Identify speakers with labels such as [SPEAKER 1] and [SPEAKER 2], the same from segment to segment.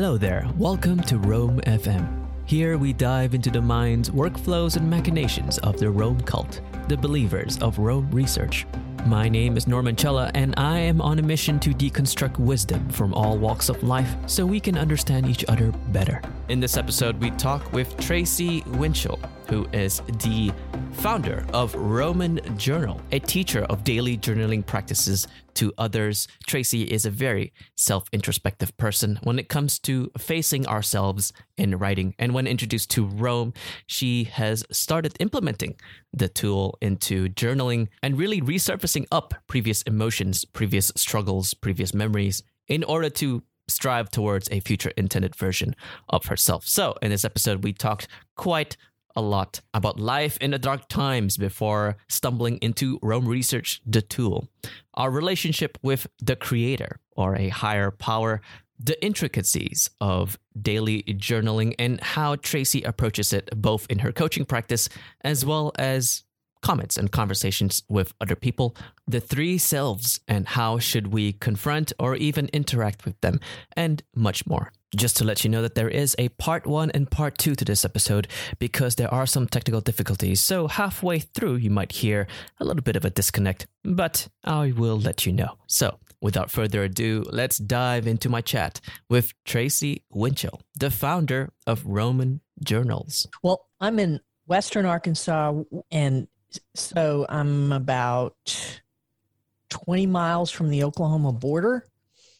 [SPEAKER 1] Hello there, welcome to Roam FM. Here we dive into the minds, workflows, and machinations of the Roam cult, the believers of Roam research. My name is Norman Chella, and I am on a mission to deconstruct wisdom from all walks of life so we can understand each other better. In this episode, we talk with Tracy Winchell, who is the founder of Roam Journal, a teacher of daily journaling practices to others. Tracy is a very self introspective person when it comes to facing ourselves in writing. And when introduced to Roam, she has started implementing the tool into journaling and really resurfacing up previous emotions, previous struggles, previous memories in order to strive towards a future intended version of herself. So, in this episode, we talked quite a lot about life in the dark times before stumbling into Roam Research, the tool, our relationship with the creator or a higher power, the intricacies of daily journaling, and how Tracy approaches it both in her coaching practice as well as comments and conversations with other people, the three selves and how should we confront or even interact with them, and much more. Just to let you know that there is a part one and part two to this episode because there are some technical difficulties. So, halfway through, you might hear a little bit of a disconnect, but I will let you know. So, without further ado, let's dive into my chat with Tracy Winchell, the founder of Roam Journals.
[SPEAKER 2] Well, I'm in Western Arkansas, and so I'm about 20 miles from the Oklahoma border.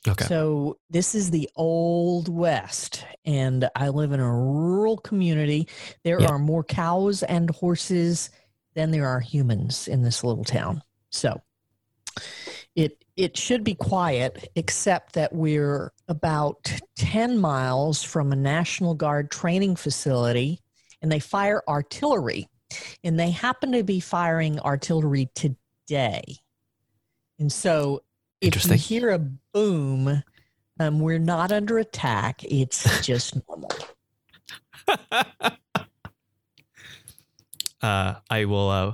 [SPEAKER 1] Okay.
[SPEAKER 2] So this is the old west, and I live in a rural community. There
[SPEAKER 1] Yeah.
[SPEAKER 2] are more cows and horses than there are humans in this little town. So it it should be quiet, except that we're about 10 miles from a National Guard training facility, and they fire artillery. And they happen to be firing artillery today. And so if you hear a boom, um, we're not under attack. It's just normal.
[SPEAKER 1] uh, I will. Uh,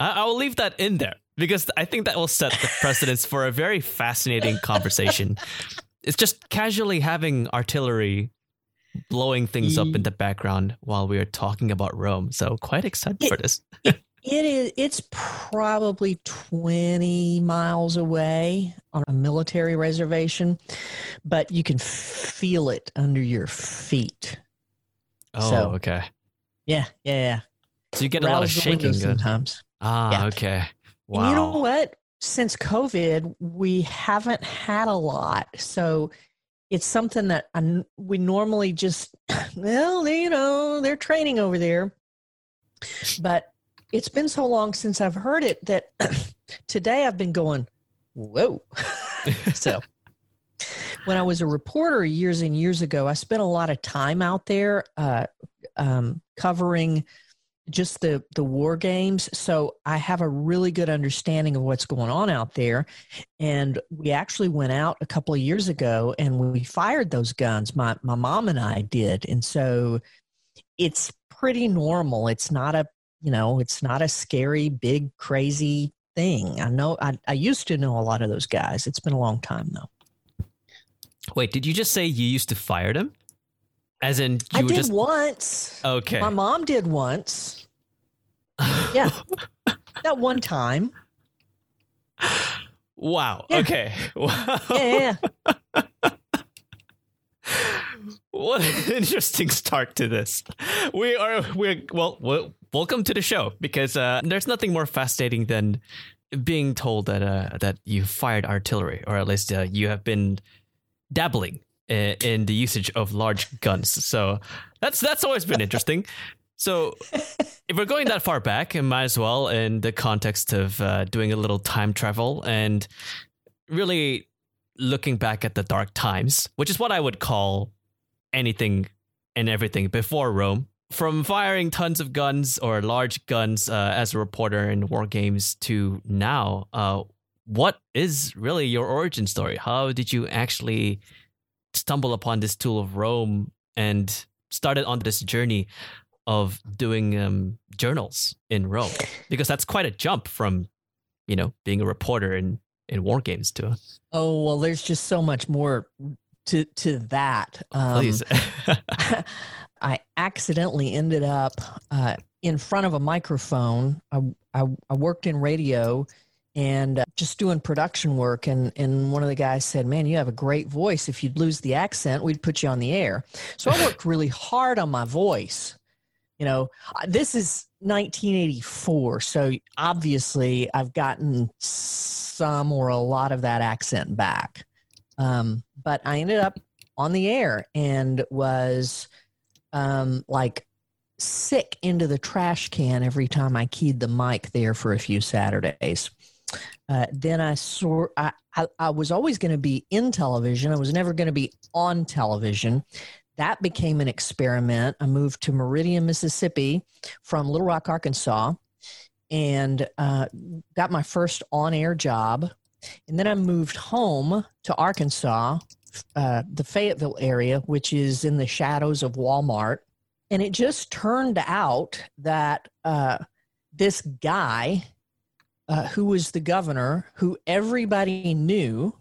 [SPEAKER 1] I, I will leave that in there because I think that will set the precedence for a very fascinating conversation. It's just casually having artillery blowing things up in the background while we are talking about Roam. So quite excited for this.
[SPEAKER 2] It is. It's probably twenty miles away on a military reservation, but you can feel it under your feet.
[SPEAKER 1] Oh,
[SPEAKER 2] So-
[SPEAKER 1] okay.
[SPEAKER 2] Yeah, yeah, yeah.
[SPEAKER 1] So you get a lot of
[SPEAKER 2] Rouse
[SPEAKER 1] shaking.
[SPEAKER 2] sometimes.
[SPEAKER 1] Ah,
[SPEAKER 2] Yeah.
[SPEAKER 1] okay. Wow.
[SPEAKER 2] And you know what? Since COVID, we haven't had a lot. So it's something that I we normally just, well, you know, they're training over there. But it's been so long since I've heard it that today I've been going, whoa. so when I was a reporter years and years ago, I spent a lot of time out there uh, um, covering just the the war games. So i have a really good understanding of what's going on out there. And we actually went out a couple of years ago and we fired those guns. My my mom and i did. And so it's pretty normal. It's not a you know it's not a scary big crazy thing. I know i, I used to know a lot of those guys. It's been a long time though.
[SPEAKER 1] Wait, did you just say you used to fire them? As in, you
[SPEAKER 2] i did
[SPEAKER 1] just
[SPEAKER 2] once
[SPEAKER 1] okay.
[SPEAKER 2] my mom did once yeah that one time
[SPEAKER 1] wow.
[SPEAKER 2] Yeah.
[SPEAKER 1] Okay. Wow.
[SPEAKER 2] yeah, yeah.
[SPEAKER 1] What an interesting start to this. We are we're well, well welcome to the show because uh, there's nothing more fascinating than being told that uh, that you fired artillery or at least uh, you have been dabbling in the usage of large guns. So that's that's always been interesting. So if we're going that far back, it might as well in the context of uh, doing a little time travel and really looking back at the dark times, which is what I would call anything and everything before Roam. From firing tons of guns or large guns uh, as a reporter in war games to now, uh, what is really your origin story? How did you actually stumble upon this tool of Roam and started on this journey of doing um, journals in Roam? Because that's quite a jump from, you know, being a reporter in in war games to
[SPEAKER 2] Oh, well, there's just so much more to to that.
[SPEAKER 1] Um, Please.
[SPEAKER 2] I accidentally ended up uh, in front of a microphone. I, I, I worked in radio and just doing production work. And, and one of the guys said, Man, you have a great voice. If you'd lose the accent, we'd put you on the air. So I worked really hard on my voice. You know, this is 1984. So obviously, I've gotten some or a lot of that accent back. Um, but I ended up on the air and was um, like sick into the trash can every time I keyed the mic there for a few Saturdays. Uh, then I saw I, I, I was always going to be in television. I was never going to be on television. That became an experiment. I moved to Meridian, Mississippi from Little Rock, Arkansas, and uh, got my first on air job. And then I moved home to Arkansas uh, the Fayetteville area, which is in the shadows of Walmart. And it just turned out that uh, this guy, uh, who was the governor, who everybody knew,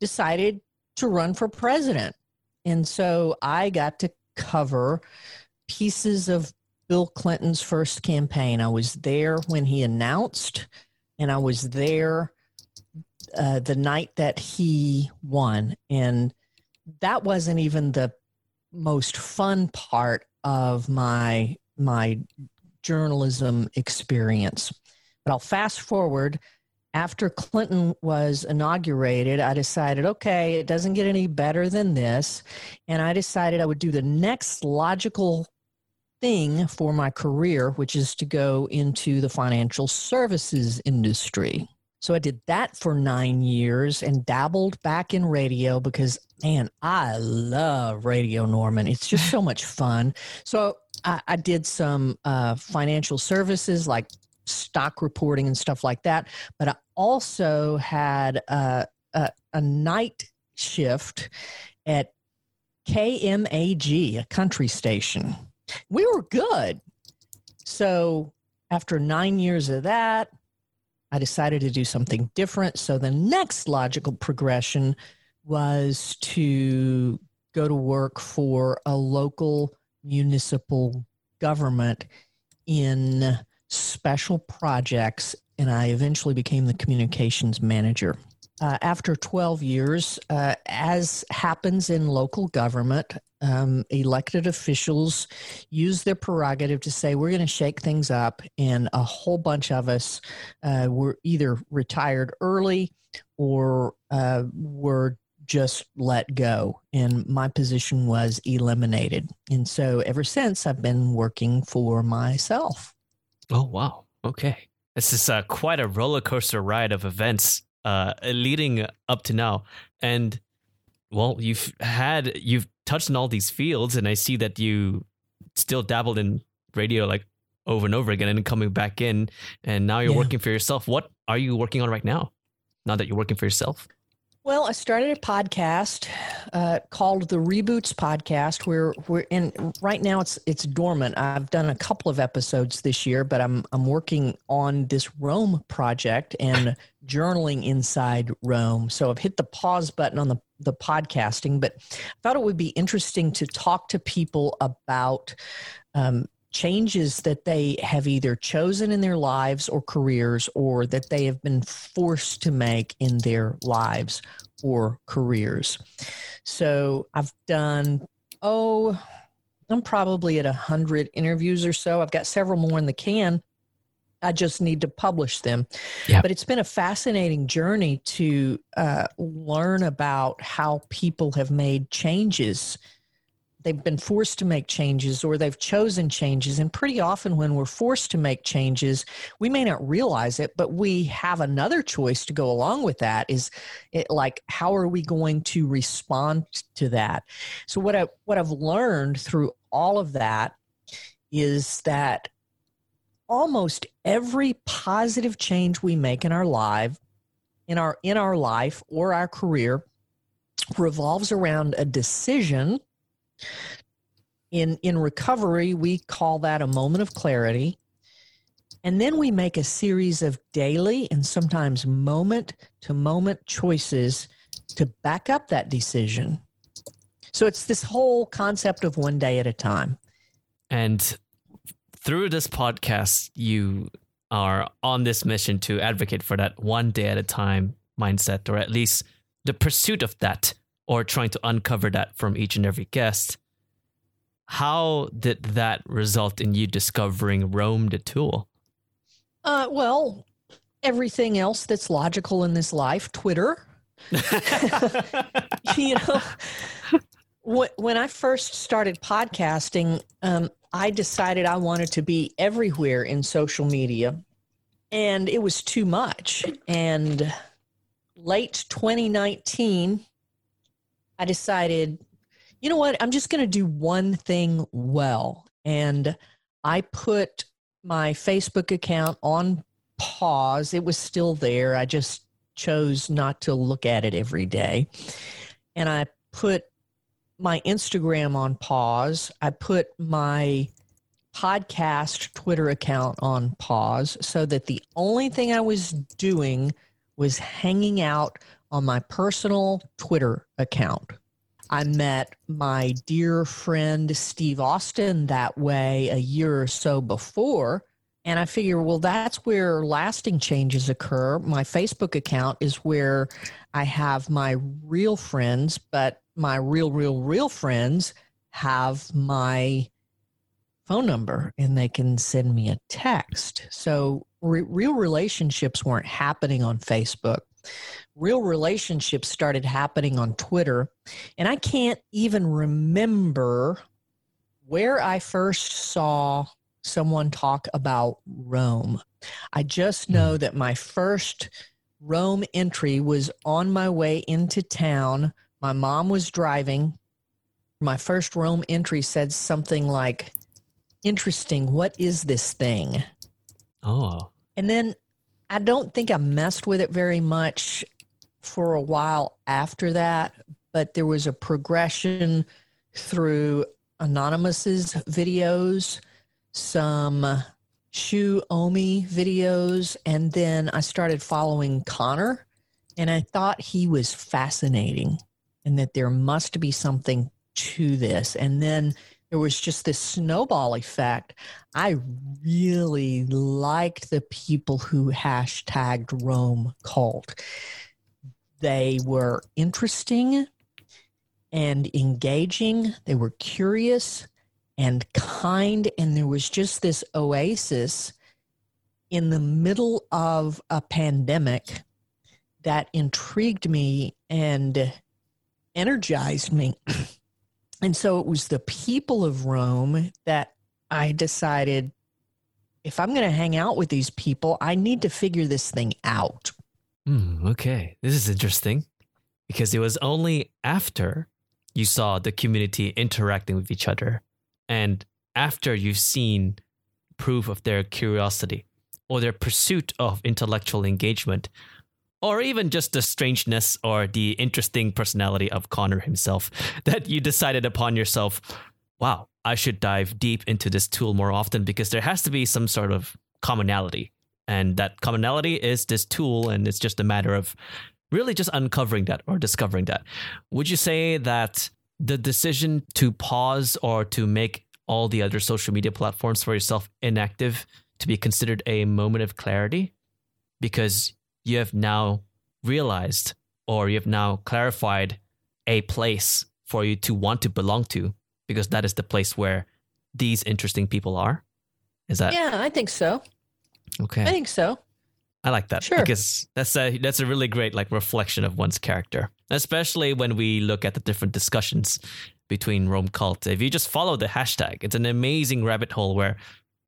[SPEAKER 2] decided to run for president. And so I got to cover pieces of Bill Clinton's first campaign. I was there when he announced, and I was there uh, the night that he won, and that wasn't even the most fun part of my my journalism experience. But I'll fast forward. After Clinton was inaugurated, I decided, okay, it doesn't get any better than this. And I decided I would do the next logical thing for my career, which is to go into the financial services industry. So I did that for nine years and dabbled back in radio because, man, I love radio, Norman. It's just so much fun. So I, I did some uh, financial services like stock reporting and stuff like that. But I also had a, a, a night shift at KMAG, a country station. We were good. So after nine years of that, I decided to do something different. So the next logical progression was to go to work for a local municipal government in special projects. And I eventually became the communications manager. Uh, after 12 years, uh, as happens in local government, um, elected officials use their prerogative to say we're going to shake things up, and a whole bunch of us uh, were either retired early or uh, were just let go, and my position was eliminated. And so, ever since, I've been working for myself.
[SPEAKER 1] Oh wow! Okay, this is uh, quite a roller coaster ride of events uh, leading up to now, and well, you've had you've touched on all these fields, and I see that you still dabbled in radio like over and over again, and coming back in, and now you're yeah. working for yourself. What are you working on right now? Now that you're working for yourself.
[SPEAKER 2] Well, I started a podcast uh, called the Reboots Podcast. Where we're in right now. It's it's dormant. I've done a couple of episodes this year, but I'm I'm working on this Roam project and journaling inside Roam. So I've hit the pause button on the the podcasting, but I thought it would be interesting to talk to people about um, changes that they have either chosen in their lives or careers or that they have been forced to make in their lives or careers. So I've done, oh, I'm probably at a hundred interviews or so. I've got several more in the can. I just need to publish them. Yep. But it's been a fascinating journey to uh, learn about how people have made changes they've been forced to make changes or they've chosen changes. And pretty often, when we're forced to make changes, we may not realize it, but we have another choice to go along with that is it like, how are we going to respond to that? So, what, I, what I've learned through all of that is that almost every positive change we make in our life in our in our life or our career revolves around a decision in in recovery, we call that a moment of clarity. And then we make a series of daily and sometimes moment to moment choices to back up that decision So it's this whole concept of one day at a time.
[SPEAKER 1] And through this podcast, you are on this mission to advocate for that one day at a time mindset, or at least the pursuit of that, or trying to uncover that from each and every guest. How did that result in you discovering Roam the tool?
[SPEAKER 2] Uh, well, everything else that's logical in this life, Twitter. you know, when I first started podcasting, um, I decided I wanted to be everywhere in social media, and it was too much. And late 2019, I decided, you know what? I'm just going to do one thing well. And I put my Facebook account on pause. It was still there. I just chose not to look at it every day. And I put my Instagram on pause. I put my podcast Twitter account on pause so that the only thing I was doing was hanging out on my personal Twitter account. I met my dear friend Steve Austin that way a year or so before. And I figure, well, that's where lasting changes occur. My Facebook account is where I have my real friends, but my real, real, real friends have my phone number and they can send me a text. So re- real relationships weren't happening on Facebook. Real relationships started happening on Twitter. And I can't even remember where I first saw someone talk about Roam. I just hmm. know that my first Roam entry was on my way into town. My mom was driving. My first Roam entry said something like, interesting. What is this thing?
[SPEAKER 1] Oh.
[SPEAKER 2] And then I don't think I messed with it very much for a while after that, but there was a progression through Anonymous's videos, some Shu Omi videos, and then I started following Conor, and I thought he was fascinating and that there must be something to this. And then there was just this snowball effect. I really liked the people who hashtagged Roam Cult. They were interesting and engaging, they were curious and kind, and there was just this oasis in the middle of a pandemic that intrigued me and energized me. And so it was the people of Roam that I decided if I'm going to hang out with these people, I need to figure this thing out.
[SPEAKER 1] Mm, okay. This is interesting because it was only after you saw the community interacting with each other and after you've seen proof of their curiosity or their pursuit of intellectual engagement or even just the strangeness or the interesting personality of Conor himself, that you decided upon yourself, wow, I should dive deep into this tool more often because there has to be some sort of commonality. And that commonality is this tool, and it's just a matter of really just uncovering that or discovering that. Would you say that the decision to pause or to make all the other social media platforms for yourself inactive to be considered a moment of clarity? Because you have now realized or you have now clarified a place for you to want to belong to because that is the place where these interesting people are. Is that?
[SPEAKER 2] Yeah, I think so.
[SPEAKER 1] Okay.
[SPEAKER 2] I think so.
[SPEAKER 1] I like that
[SPEAKER 2] sure.
[SPEAKER 1] because that's a that's a really great like reflection of one's character, especially when we look at the different discussions between Roam Cult. If you just follow the hashtag, it's an amazing rabbit hole where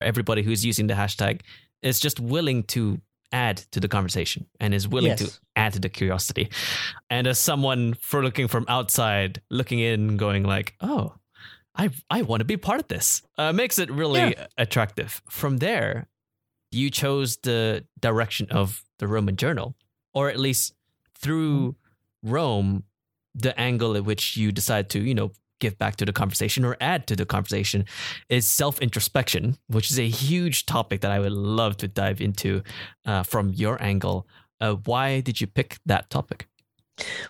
[SPEAKER 1] everybody who's using the hashtag is just willing to add to the conversation and is willing yes. to add to the curiosity. And as someone for looking from outside, looking in, going like, "Oh, I I want to be part of this," uh, makes it really yeah. attractive. From there, you chose the direction of the Roam journal, or at least through Roam, the angle at which you decide to, you know, give back to the conversation or add to the conversation is self introspection, which is a huge topic that I would love to dive into uh, from your angle. Uh, why did you pick that topic?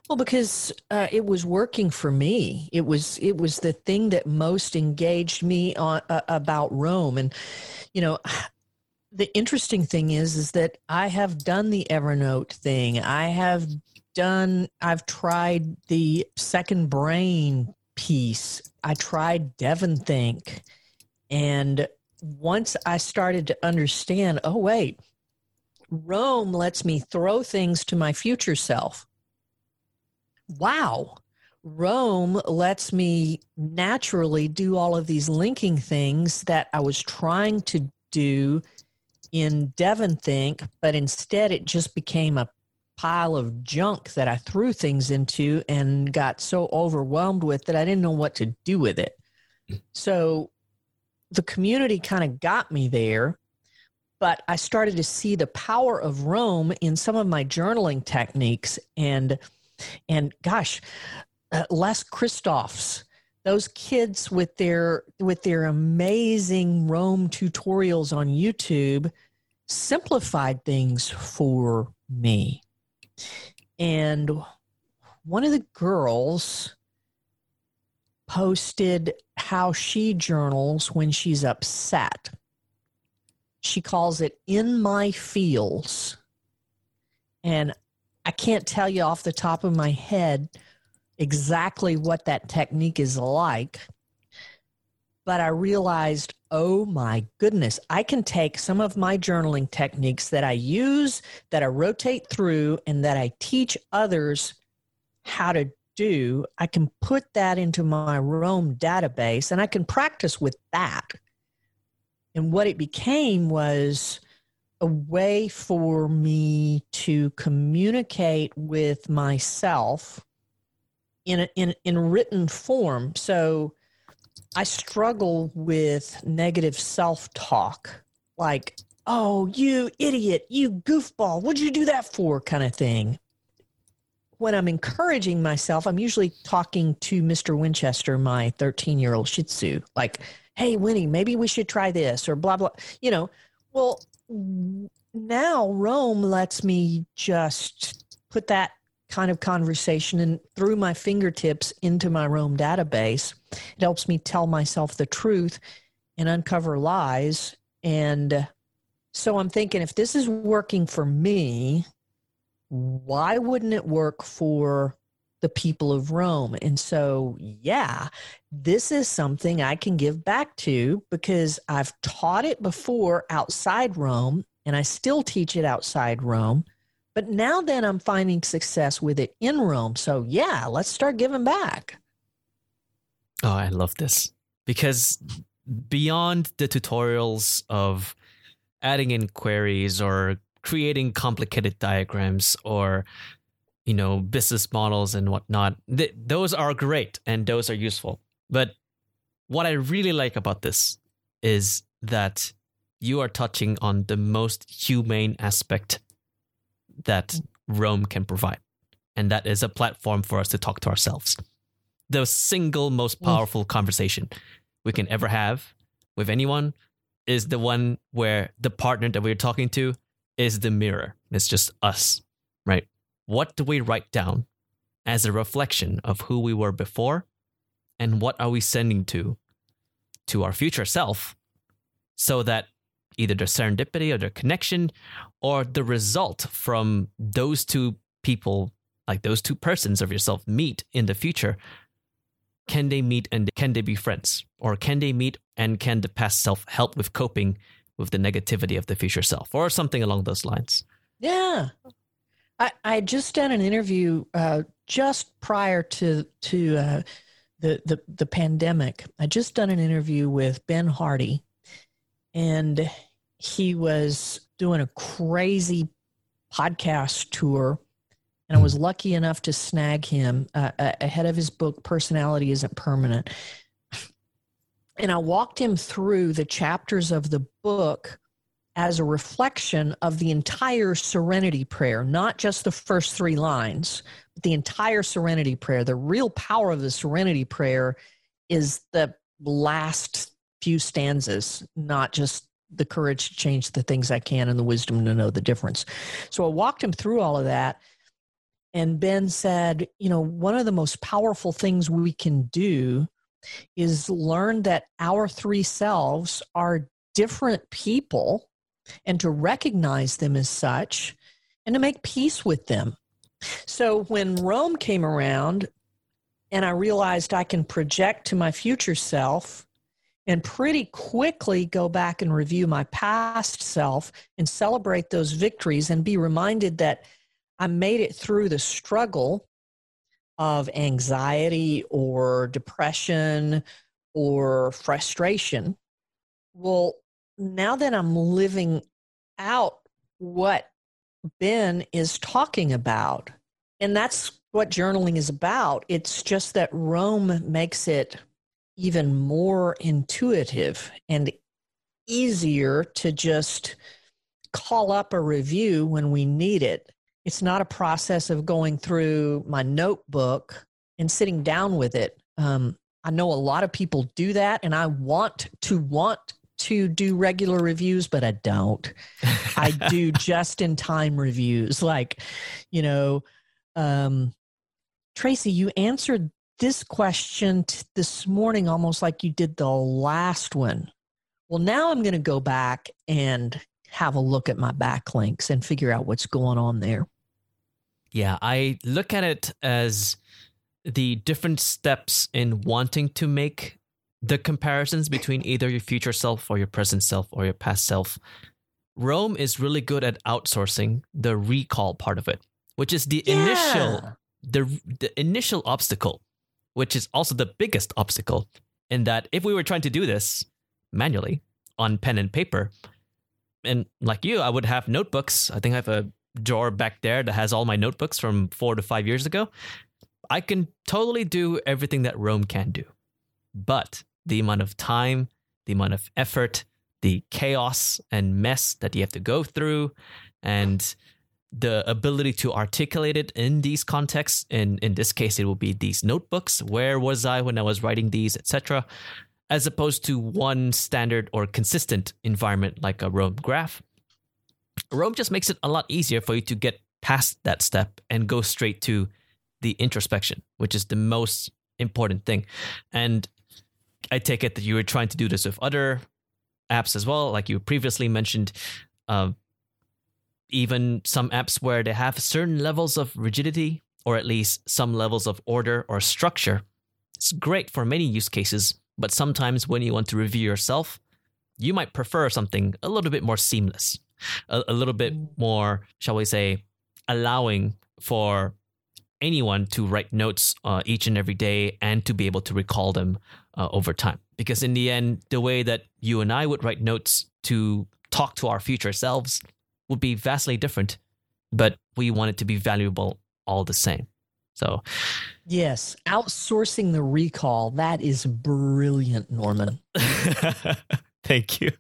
[SPEAKER 2] Well, because uh, it was working for me. It was it was the thing that most engaged me on uh, about Roam, and you know, the interesting thing is is that I have done the Evernote thing. I have done. I've tried the Second Brain piece. I tried DEVONthink, and once I started to understand, oh wait, Roam lets me throw things to my future self wow, Roam lets me naturally do all of these linking things that I was trying to do in DEVONthink, but instead it just became a pile of junk that I threw things into and got so overwhelmed with that I didn't know what to do with it. So the community kind of got me there, but I started to see the power of Roam in some of my journaling techniques and and gosh, uh, Les Kristofs, those kids with their with their amazing Roam tutorials on YouTube simplified things for me. And one of the girls posted how she journals when she's upset. She calls it in my feels. And I can't tell you off the top of my head exactly what that technique is like. But I realized, oh my goodness, I can take some of my journaling techniques that I use, that I rotate through, and that I teach others how to do. I can put that into my Roam database and I can practice with that. And what it became was a way for me to communicate with myself in a, in in written form. So I struggle with negative self-talk, like "Oh, you idiot, you goofball, what'd you do that for?" kind of thing. When I'm encouraging myself, I'm usually talking to Mr. Winchester, my 13 year old Shih Tzu, like, "Hey, Winnie, maybe we should try this," or blah blah. You know, well, now Roam lets me just put that kind of conversation and through my fingertips into my Roam database. It helps me tell myself the truth and uncover lies. And uh, so I'm thinking if this is working for me, why wouldn't it work for the people of Roam? And so, yeah, this is something I can give back to because I've taught it before outside Roam and I still teach it outside Roam. But now then I'm finding success with it in Roam. So yeah, let's start giving back.
[SPEAKER 1] Oh, I love this because beyond the tutorials of adding in queries or creating complicated diagrams or you know business models and whatnot th- those are great and those are useful but what I really like about this is that you are touching on the most humane aspect that Roam can provide. And that is a platform for us to talk to ourselves. The single most mm. powerful conversation we can ever have with anyone is the one where the partner that we're talking to is the mirror. It's just us, right? What do we write down as a reflection of who we were before and what are we sending to to our future self so that either the serendipity or the connection or the result from those two people like those two persons of yourself meet in the future can they meet and can they be friends? Or can they meet and can the past self help with coping with the negativity of the future self? Or something along those lines.
[SPEAKER 2] Yeah. I i just done an interview uh, just prior to to uh, the, the the pandemic. I just done an interview with Ben Hardy, and he was doing a crazy podcast tour, and I was hmm. lucky enough to snag him uh, ahead of his book "Personality Isn't Permanent." And I walked him through the chapters of the book as a reflection of the entire serenity prayer, not just the first three lines, but the entire serenity prayer. The real power of the serenity prayer is the last few stanzas, not just the courage to change the things I can and the wisdom to know the difference. So I walked him through all of that. And Ben said, you know, one of the most powerful things we can do is learn that our three selves are different people and to recognize them as such and to make peace with them. So when Roam came around and I realized I can project to my future self and pretty quickly go back and review my past self and celebrate those victories and be reminded that I made it through the struggle of anxiety or depression or frustration. Well, now that I'm living out what Ben is talking about, and that's what journaling is about, it's just that Roam makes it even more intuitive and easier to just call up a review when we need it. It's not a process of going through my notebook and sitting down with it. Um, I know a lot of people do that, and I want to want to do regular reviews, but I don't. I do just in time reviews. Like, you know, um, Tracy, you answered this question t- this morning almost like you did the last one. Well, now I'm going to go back and have a look at my backlinks and figure out what's going on there.
[SPEAKER 1] Yeah, I look at it as the different steps in wanting to make the comparisons between either your future self or your present self or your past self. Roam is really good at outsourcing the recall part of it, which is the yeah. initial the the initial obstacle which is also the biggest obstacle in that if we were trying to do this manually on pen and paper, and like you, I would have notebooks. I think I have a drawer back there that has all my notebooks from four to five years ago. I can totally do everything that Roam can do. But the amount of time, the amount of effort, the chaos and mess that you have to go through, and the ability to articulate it in these contexts. And in this case it will be these notebooks. Where was i when i was writing these etc as opposed to one standard or consistent environment like a roam graph. Roam just makes it a lot easier for you to get past that step and go straight to the introspection which is the most important thing. And i take it that you were trying to do this with other apps as well like you previously mentioned uh, even some apps where they have certain levels of rigidity or at least some levels of order or structure. It's great for many use cases, but sometimes when you want to review yourself, you might prefer something a little bit more seamless, a, a little bit more, shall we say, allowing for anyone to write notes uh, each and every day and to be able to recall them uh, over time. Because in the end, the way that you and I would write notes to talk to our future selves would be vastly different, but we want it to be valuable all the same. So,
[SPEAKER 2] yes, outsourcing the recall, that is brilliant, Norman.
[SPEAKER 1] Thank you.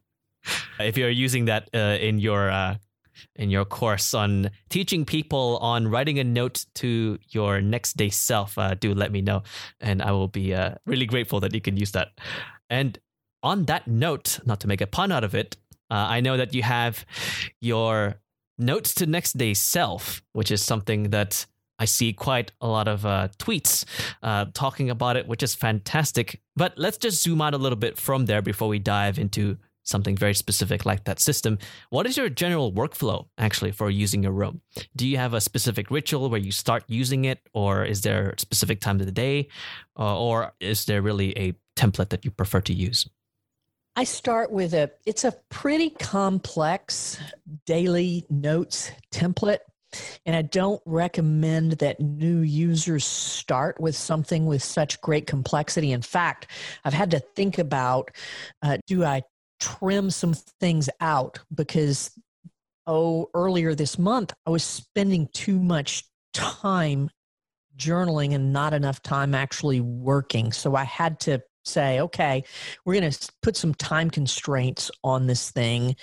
[SPEAKER 1] if you're using that uh, in your uh, in your course on teaching people on writing a note to your next day self, uh, do let me know, and I will be uh, really grateful that you can use that. And on that note, not to make a pun out of it, uh, I know that you have your notes to next day self, which is something that I see quite a lot of uh, tweets uh, talking about it, which is fantastic. But let's just zoom out a little bit from there before we dive into something very specific like that system. What is your general workflow actually for using your Roam? Do you have a specific ritual where you start using it, or is there a specific time of the day, uh, or is there really a template that you prefer to use?
[SPEAKER 2] I start with a, it's a pretty complex daily notes template. And I don't recommend that new users start with something with such great complexity. In fact, I've had to think about uh, do I trim some things out? Because, oh, earlier this month, I was spending too much time journaling and not enough time actually working. So I had to say, okay, we're going to put some time constraints on this thing.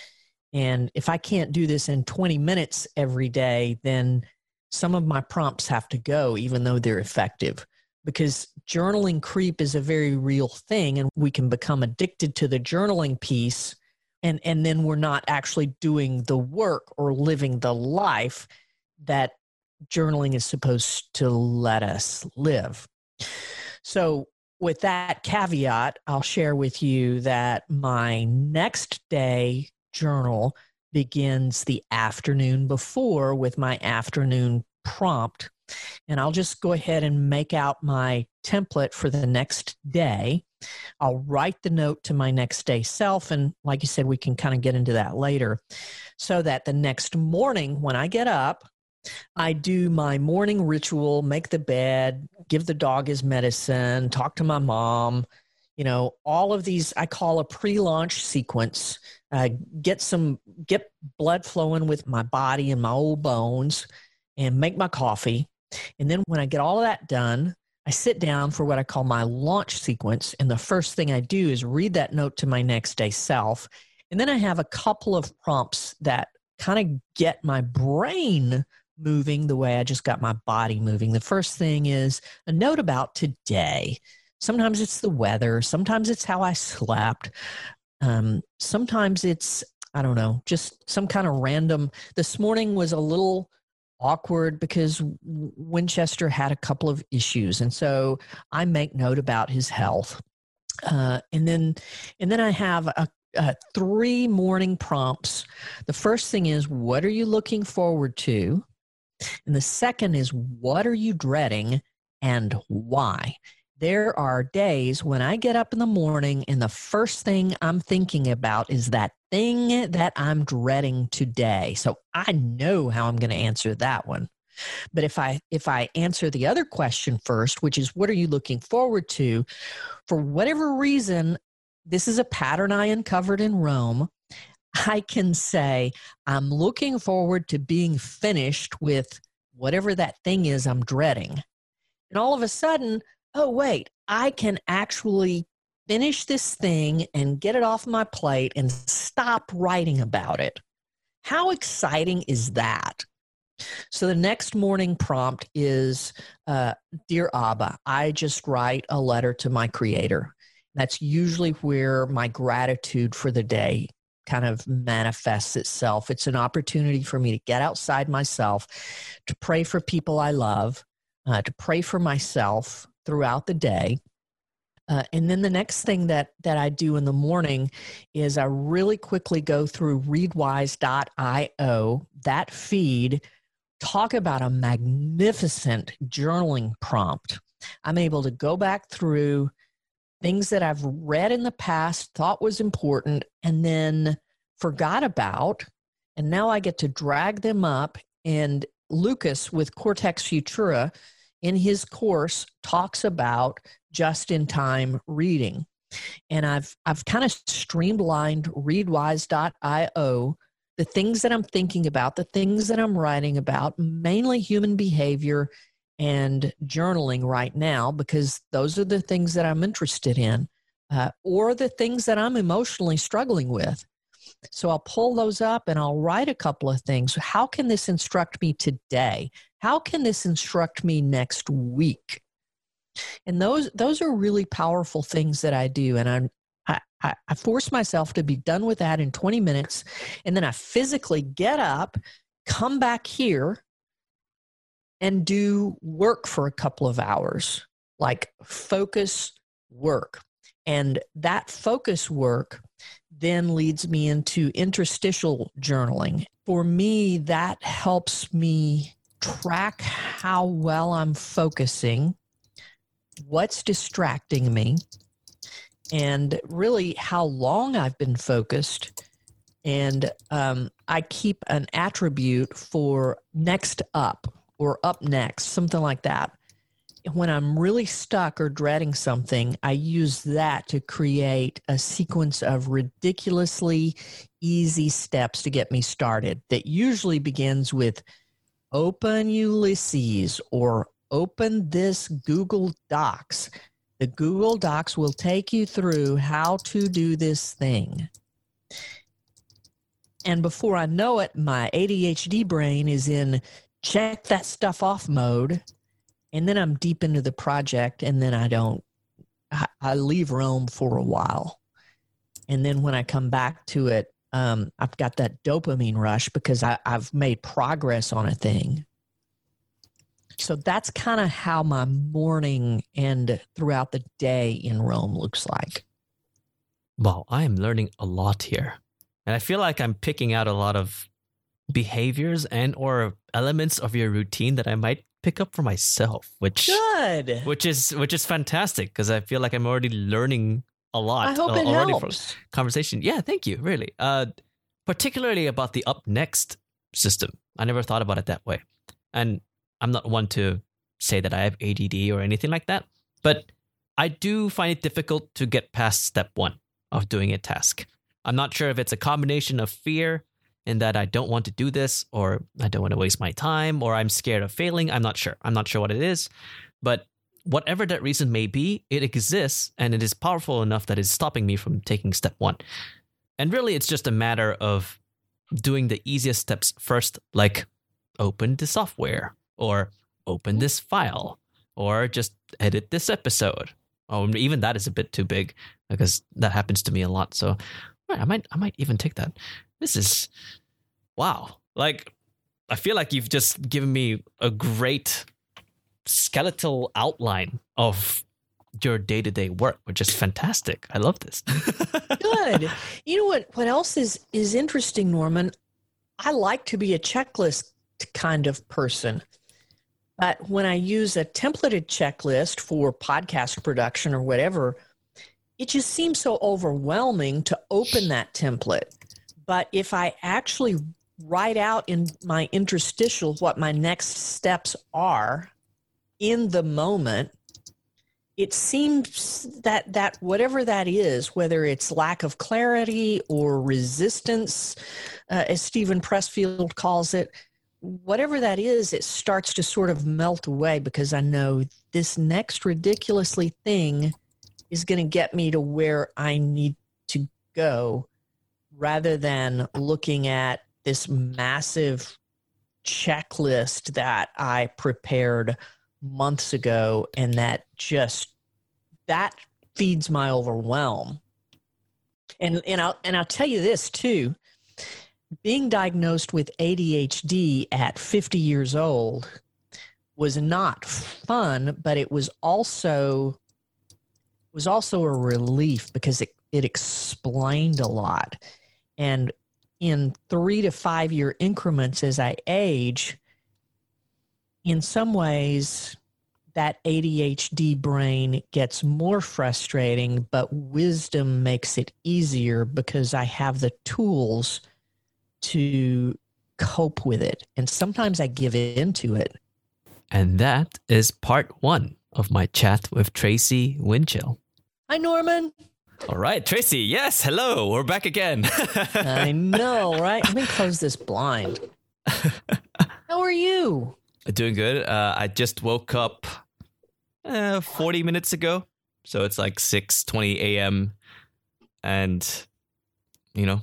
[SPEAKER 2] And if I can't do this in 20 minutes every day, then some of my prompts have to go, even though they're effective. Because journaling creep is a very real thing, and we can become addicted to the journaling piece, and, and then we're not actually doing the work or living the life that journaling is supposed to let us live. So, with that caveat, I'll share with you that my next day journal begins the afternoon before with my afternoon prompt. And I'll just go ahead and make out my template for the next day. I'll write the note to my next day self. And like you said, we can kind of get into that later. So that the next morning when I get up, I do my morning ritual, make the bed, give the dog his medicine, talk to my mom, you know, all of these I call a pre-launch sequence. Uh, get some get blood flowing with my body and my old bones and make my coffee. And then when I get all of that done, I sit down for what I call my launch sequence. And the first thing I do is read that note to my next day self. And then I have a couple of prompts that kind of get my brain moving the way I just got my body moving. The first thing is a note about today. Sometimes it's the weather, sometimes it's how I slept. Um, sometimes it's, I don't know, just some kind of random. This morning was a little awkward because Winchester had a couple of issues. And so I make note about his health. Uh, and then, and then I have a, three morning prompts. The first thing is, what are you looking forward to? And the second is, what are you dreading and why? There are days when I get up in the morning and the first thing I'm thinking about is that thing that I'm dreading today. So I know how I'm going to answer that one. But if I if I answer the other question first, which is what are you looking forward to? For whatever reason, this is a pattern I uncovered in Roam. I can say, I'm looking forward to being finished with whatever that thing is I'm dreading. And all of a sudden, oh, wait, I can actually finish this thing and get it off my plate and stop writing about it. How exciting is that? So the next morning prompt is uh, Dear Abba, I just write a letter to my creator. That's usually where my gratitude for the day kind of manifests itself. It's an opportunity for me to get outside myself, to pray for people I love, uh, to pray for myself throughout the day. Uh, and then the next thing that that I do in the morning is I really quickly go through readwise.io, that feed, talk about a magnificent journaling prompt. I'm able to go back through things that I've read in the past, thought was important, and then forgot about. And now I get to drag them up. And Lucas with Cortex Futura in his course talks about just in time reading. And I've I've kind of streamlined readwise.io the things that I'm thinking about, the things that I'm writing about, mainly human behavior and journaling right now because those are the things that I'm interested in uh, or the things that I'm emotionally struggling with. So I'll pull those up and I'll write a couple of things. How can this instruct me today? How can this instruct me next week? And those those are really powerful things that I do, and I'm I, I, force myself to be done with that in 20 minutes, and then I physically get up, come back here, and do work for a couple of hours, like focus work. And that focus work then leads me into interstitial journaling. For me, that helps me track how well I'm focusing, what's distracting me, and really how long I've been focused. And um, I keep an attribute for next up or up next, something like that. When I'm really stuck or dreading something, I use that to create a sequence of ridiculously easy steps to get me started that usually begins with open Ulysses or open this Google Docs. The Google Docs will take you through how to do this thing. And before I know it, my ADHD brain is in check that stuff off mode and then i'm deep into the project and then i don't i, leave roam for a while and then when i come back to it um, i've got that dopamine rush because I, i've made progress on a thing So that's kind of how my morning and throughout the day in roam looks like.
[SPEAKER 1] Wow, I am learning a lot here. And I feel like I'm picking out a lot of behaviors and or elements of your routine that I might pick up for myself, which
[SPEAKER 2] good,
[SPEAKER 1] which is which is fantastic because I feel like I'm already learning a lot.
[SPEAKER 2] I hope
[SPEAKER 1] uh,
[SPEAKER 2] it
[SPEAKER 1] already
[SPEAKER 2] helps.
[SPEAKER 1] from conversation. Yeah, thank you. Really, uh, particularly about the up next system. I never thought about it that way, and I'm not one to say that I have ADD or anything like that, but I do find it difficult to get past step one of doing a task. I'm not sure if it's a combination of fear in that I don't want to do this or I don't want to waste my time or I'm scared of failing. I'm not sure. I'm not sure what it is. But whatever that reason may be, it exists and it is powerful enough that it's stopping me from taking step one. And really, it's just a matter of doing the easiest steps first, like open the software or open mm-hmm. this file or just edit this episode. Oh, even that is a bit too big because that happens to me a lot. So I might, I might even take that. This is wow. Like, I feel like you've just given me a great skeletal outline of your day to day work, which is fantastic. I love this.
[SPEAKER 2] Good. You know what? What else is is interesting, Norman? I like to be a checklist kind of person. But when I use a templated checklist for podcast production or whatever, it just seems so overwhelming to open that template. But if I actually write out in my interstitial what my next steps are in the moment, it seems that that whatever that is, whether it's lack of clarity or resistance, uh, as Steven Pressfield calls it, whatever that is, it starts to sort of melt away because I know this next ridiculously thing is going to get me to where I need to go rather than looking at this massive checklist that I prepared months ago and that just that feeds my overwhelm. And and I'll and I'll tell you this too being diagnosed with ADHD at 50 years old was not fun, but it was also was also a relief because it, it explained a lot. And in three to five year increments as I age, in some ways, that ADHD brain gets more frustrating, but wisdom makes it easier because I have the tools to cope with it. And sometimes I give in to it.
[SPEAKER 1] And that is part one of my chat with Tracy Winchell.
[SPEAKER 2] Hi, Norman.
[SPEAKER 1] All right, Tracy. Yes, hello. We're back again.
[SPEAKER 2] I know, right? Let me close this blind. How are you?
[SPEAKER 1] Doing good. Uh, I just woke up uh, 40 minutes ago. So it's like 6:20 a.m. and you know,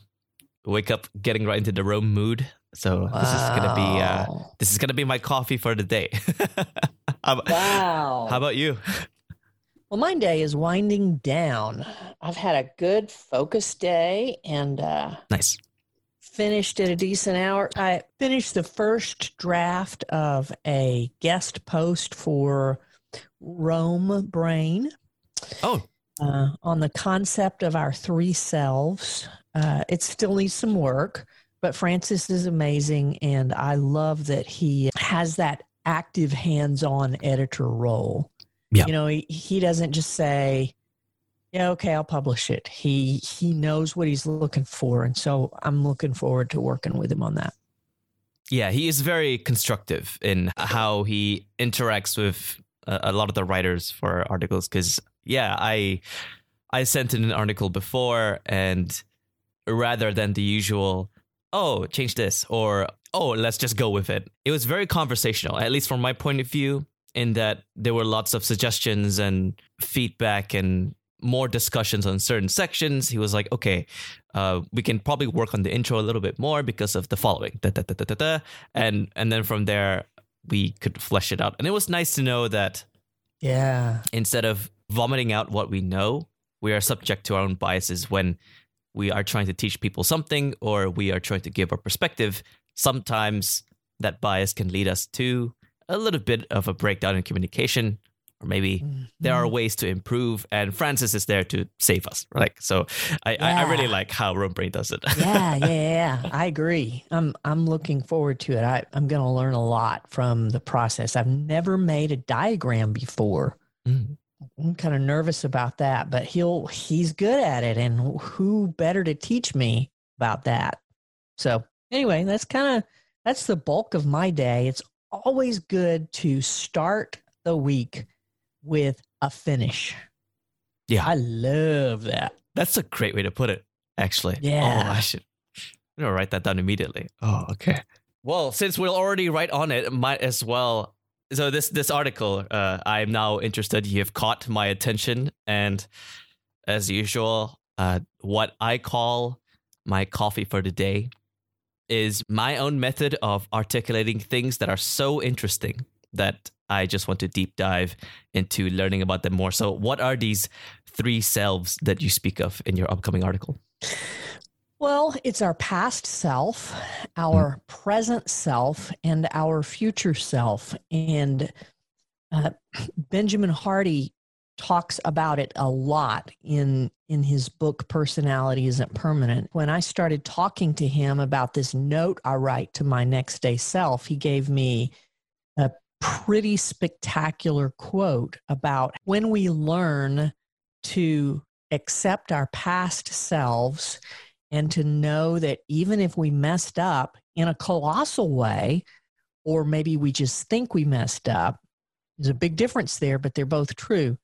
[SPEAKER 1] wake up getting right into the Roam mood. So wow. this is gonna be uh, this is gonna be my coffee for the day.
[SPEAKER 2] how, wow!
[SPEAKER 1] How about you?
[SPEAKER 2] Well, my day is winding down. I've had a good focused day and uh,
[SPEAKER 1] nice.
[SPEAKER 2] Finished at a decent hour. I finished the first draft of a guest post for Roam Brain.
[SPEAKER 1] Oh,
[SPEAKER 2] uh, on the concept of our three selves. Uh, it still needs some work, but Francis is amazing, and I love that he has that active hands-on editor role.
[SPEAKER 1] Yeah.
[SPEAKER 2] You know, he, he doesn't just say, "Yeah, okay, I'll publish it." He he knows what he's looking for, and so I'm looking forward to working with him on that.
[SPEAKER 1] Yeah, he is very constructive in how he interacts with a, a lot of the writers for articles. Because yeah, I I sent in an article before and rather than the usual, oh, change this, or oh, let's just go with it. It was very conversational, at least from my point of view, in that there were lots of suggestions and feedback and more discussions on certain sections. He was like, okay, uh, we can probably work on the intro a little bit more because of the following. Da, da, da, da, da, da. And and then from there we could flesh it out. And it was nice to know that
[SPEAKER 2] yeah.
[SPEAKER 1] Instead of vomiting out what we know, we are subject to our own biases when we are trying to teach people something or we are trying to give our perspective, sometimes that bias can lead us to a little bit of a breakdown in communication, or maybe mm-hmm. there are ways to improve. And Francis is there to save us. Like so, I, yeah. I, I, really like how Roam Brain does it.
[SPEAKER 2] yeah, yeah, yeah. I agree. I'm I'm looking forward to it. I, I'm going to learn a lot from the process. I've never made a diagram before. Mm. I'm kind of nervous about that, but he'll he's good at it, and who better to teach me about that? So anyway, that's kind of that's the bulk of my day. It's always good to start the week with a finish.
[SPEAKER 1] Yeah.
[SPEAKER 2] I love that.
[SPEAKER 1] That's a great way to put it, actually.
[SPEAKER 2] Yeah.
[SPEAKER 1] Oh, I should I'm gonna write that down immediately. Oh, okay. Well, since we're already right on it, might as well. So this this article, uh, I'm now interested. You have caught my attention, and as usual, uh, what I call my coffee for the day is my own method of articulating things that are so interesting that I just want to deep dive into learning about them more. So, what are these three selves that you speak of in your upcoming article?
[SPEAKER 2] Well, it's our past self, our mm. present self, and our future self. And uh, Benjamin Hardy talks about it a lot in in his book personality isn't permanent. When i started talking to him about this note i write to my next day self he gave me a pretty spectacular quote about when we learn to accept our past selves and to know that even if we messed up in a colossal way or maybe we just think we messed up there's a big difference there but they're both true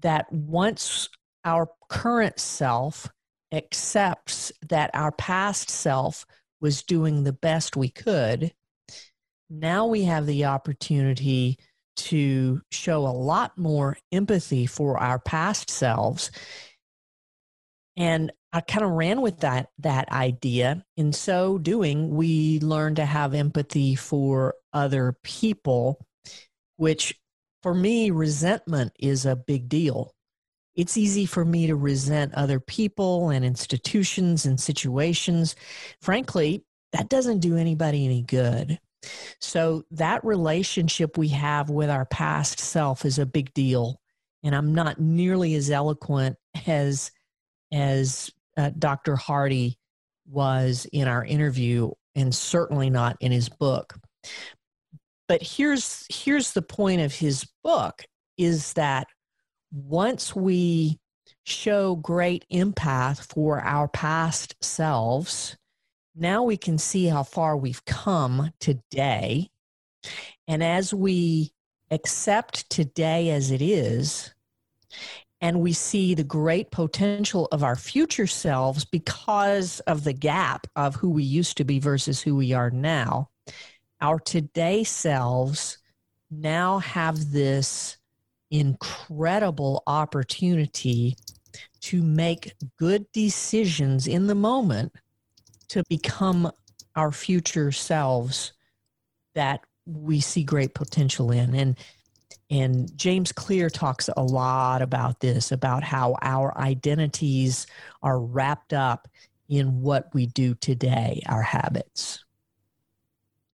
[SPEAKER 2] that once our current self accepts that our past self was doing the best we could, now we have the opportunity to show a lot more empathy for our past selves. And I kind of ran with that that idea. In so doing, we learn to have empathy for other people, which for me, resentment is a big deal. It's easy for me to resent other people and institutions and situations. Frankly, that doesn't do anybody any good. So, that relationship we have with our past self is a big deal. And I'm not nearly as eloquent as, as uh, Dr. Hardy was in our interview, and certainly not in his book. But here's here's the point of his book is that once we show great empath for our past selves, now we can see how far we've come today. And as we accept today as it is, and we see the great potential of our future selves because of the gap of who we used to be versus who we are now, our today selves now have this incredible opportunity to make good decisions in the moment to become our future selves that we see great potential in. And and James Clear talks a lot about this about how our identities are wrapped up in what we do today our habits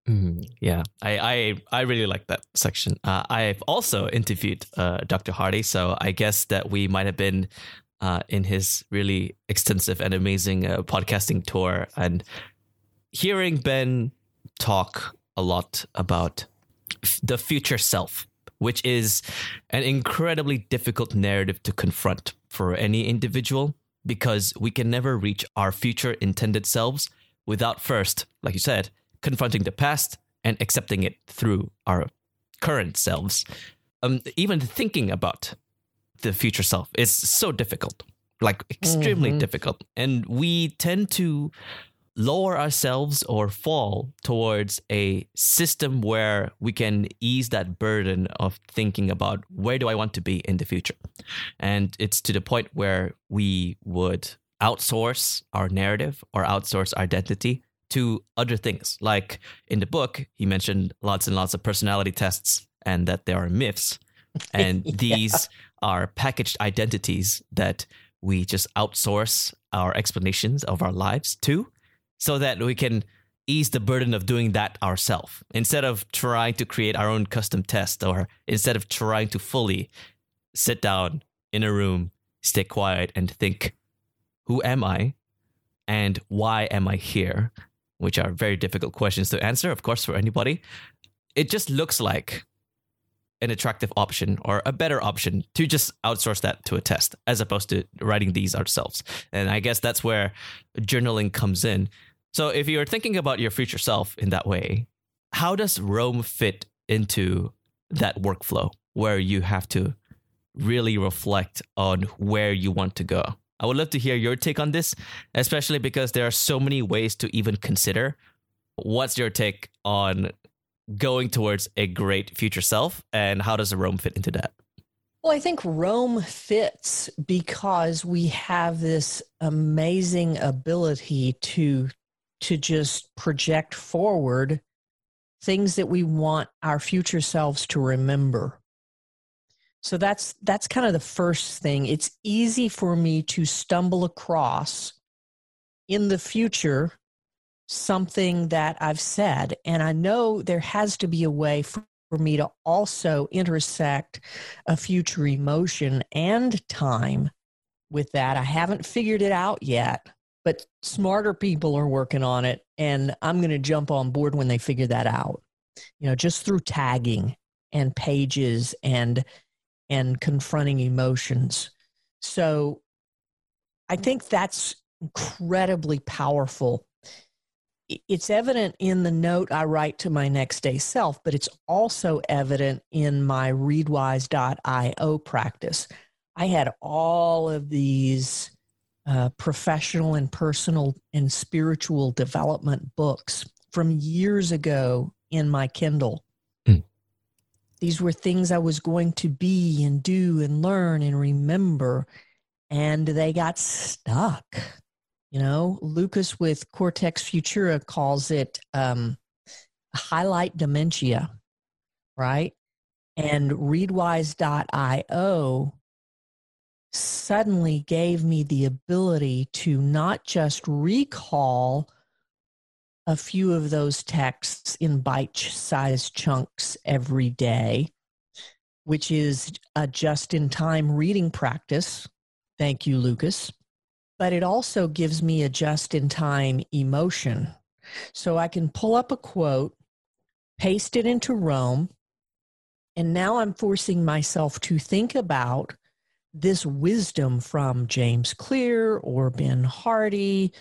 [SPEAKER 1] Mm, yeah, I, I I really like that section. Uh, I've also interviewed uh, Dr. Hardy, so I guess that we might have been uh, in his really extensive and amazing uh, podcasting tour, and hearing Ben talk a lot about f- the future self, which is an incredibly difficult narrative to confront for any individual because we can never reach our future intended selves without first, like you said confronting the past and accepting it through our current selves. Um, even thinking about the future self is so difficult, like extremely mm-hmm. difficult. And we tend to lower ourselves or fall towards a system where we can ease that burden of thinking about where do I want to be in the future. And it's to the point where we would outsource our narrative or outsource our identity to other things. Like in the book, he mentioned lots and lots of personality tests and that there are myths. And yeah. these are packaged identities that we just outsource our explanations of our lives to so that we can ease the burden of doing that ourselves instead of trying to create our own custom test or instead of trying to fully sit down in a room, stay quiet, and think, who am I? And why am I here? Which are very difficult questions to answer, of course, for anybody. It just looks like an attractive option or a better option to just outsource that to a test as opposed to writing these ourselves. And I guess that's where journaling comes in. So if you're thinking about your future self in that way, how does Roam fit into that workflow where you have to really reflect on where you want to go? I would love to hear your take on this, especially because there are so many ways to even consider. What's your take on going towards a great future self and how does Roam fit into that?
[SPEAKER 2] Well, I think Roam fits because we have this amazing ability to to just project forward things that we want our future selves to remember. So that's that's kind of the first thing. It's easy for me to stumble across in the future something that I've said. And I know there has to be a way for, me to also intersect a future emotion and time with that. I haven't figured it out yet, but smarter people are working on it. And I'm going to jump on board when they figure that out, you know, just through tagging and pages and and confronting emotions. So I think that's incredibly powerful it's evident in the note I write to my next day self, but it's also evident in my readwise.io practice. I had all of these uh, professional and personal and spiritual development books from years ago in my Kindle. These were things I was going to be and do and learn and remember, and they got stuck you know, Lucas with Cortex Futura calls it um, highlight dementia, right? And readwise.io suddenly gave me the ability to not just recall a few of those texts in bite sized chunks every day, which is a just in time reading practice. Thank you, Lucas but it also gives me a just in time emotion. So I can pull up a quote, paste it into Roam, and now I'm forcing myself to think about this wisdom from James Clear or Ben Hardy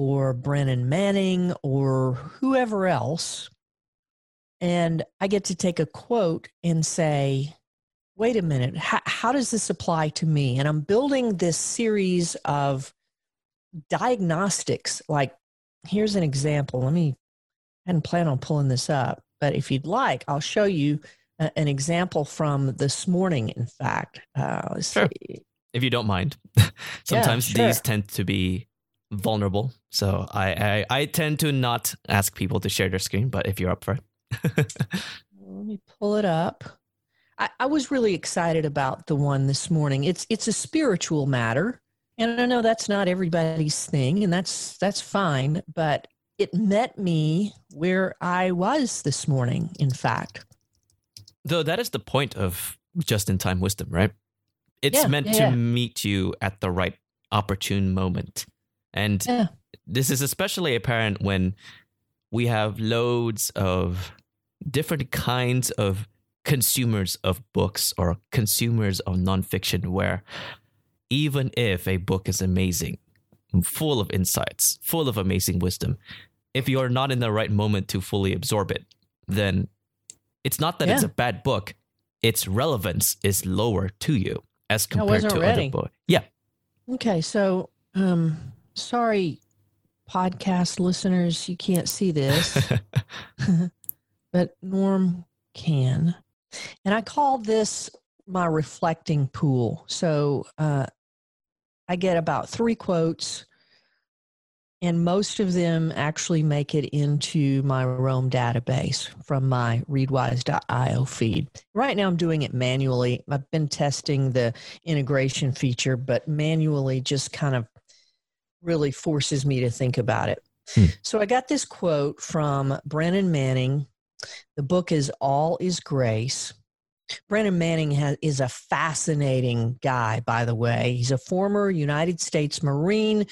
[SPEAKER 2] or Brennan Manning or whoever else. And I get to take a quote and say, wait a minute, how, how does this apply to me? And I'm building this series of diagnostics like here's an example let me I hadn't planned on pulling this up but if you'd like i'll show you a, an example from this morning in fact uh,
[SPEAKER 1] sure. See. if you don't mind sometimes yeah, sure. these tend to be vulnerable so I, I, I tend to not ask people to share their screen but if you're up for it
[SPEAKER 2] let me pull it up I, I was really excited about the one this morning it's it's a spiritual matter and I know that's not everybody's thing, and that's that's fine, but it met me where I was this morning, in fact.
[SPEAKER 1] Though that is the point of just in time wisdom, right? It's yeah, meant yeah, to yeah. meet you at the right opportune moment. And this is especially apparent when we have loads of different kinds of consumers of books or consumers of nonfiction where even if a book is amazing, full of insights, full of amazing wisdom, if you're not in the right moment to fully absorb it, then it's not that yeah. it's a bad book. Its relevance is lower to you as compared to other books. Yeah.
[SPEAKER 2] Okay, so um sorry podcast listeners, you can't see this. but Norm can. And I call this my reflecting pool. So uh, I get about three quotes, and most of them actually make it into my Roam database from my readwise.io feed. Right now, I'm doing it manually. I've been testing the integration feature, but manually just kind of really forces me to think about it. Hmm. So I got this quote from Brennan Manning. The book is All is Grace. Brennan Manning has, is a fascinating guy, by the way. He's a former United States Marine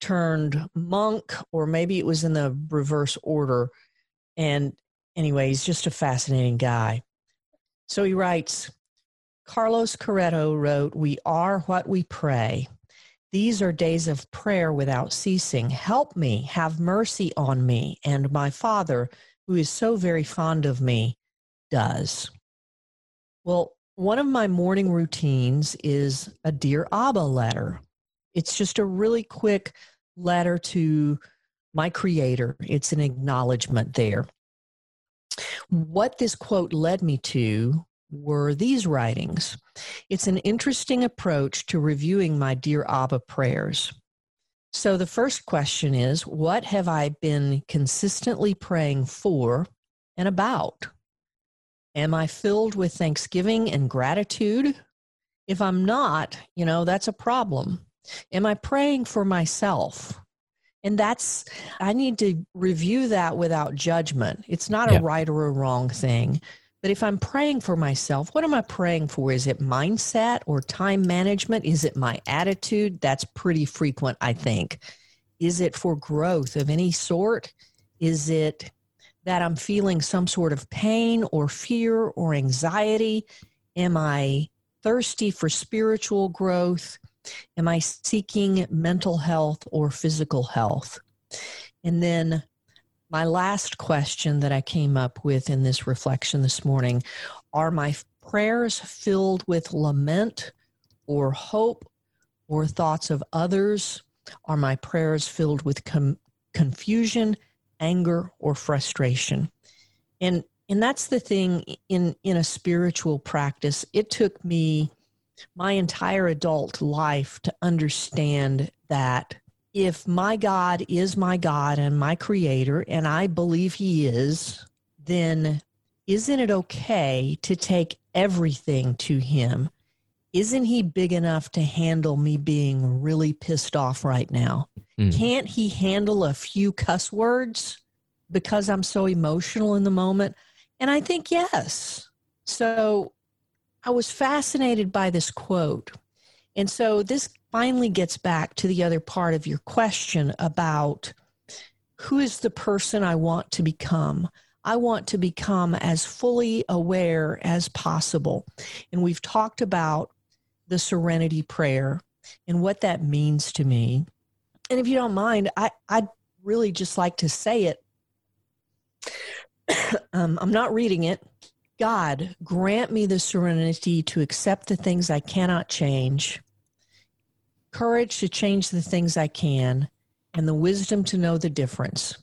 [SPEAKER 2] turned monk, or maybe it was in the reverse order. And anyway, he's just a fascinating guy. So he writes Carlos Carretto wrote, We are what we pray. These are days of prayer without ceasing. Help me, have mercy on me, and my Father, who is so very fond of me, does. Well, one of my morning routines is a Dear Abba letter. It's just a really quick letter to my creator. It's an acknowledgement there. What this quote led me to were these writings. It's an interesting approach to reviewing my Dear Abba prayers. So the first question is What have I been consistently praying for and about? Am I filled with thanksgiving and gratitude? If I'm not, you know, that's a problem. Am I praying for myself? And that's, I need to review that without judgment. It's not yeah. a right or a wrong thing. But if I'm praying for myself, what am I praying for? Is it mindset or time management? Is it my attitude? That's pretty frequent, I think. Is it for growth of any sort? Is it that I'm feeling some sort of pain or fear or anxiety? Am I thirsty for spiritual growth? Am I seeking mental health or physical health? And then my last question that I came up with in this reflection this morning are my prayers filled with lament or hope or thoughts of others? Are my prayers filled with com- confusion, anger, or frustration? And and that's the thing in in a spiritual practice. It took me my entire adult life to understand that if my God is my God and my creator, and I believe he is, then isn't it okay to take everything to him? Isn't he big enough to handle me being really pissed off right now? Mm. Can't he handle a few cuss words because I'm so emotional in the moment? And I think yes. So I was fascinated by this quote. And so this finally gets back to the other part of your question about who is the person I want to become. I want to become as fully aware as possible. And we've talked about the serenity prayer and what that means to me. And if you don't mind, I, I'd really just like to say it. um, I'm not reading it. God, grant me the serenity to accept the things I cannot change courage to change the things I can, and the wisdom to know the difference.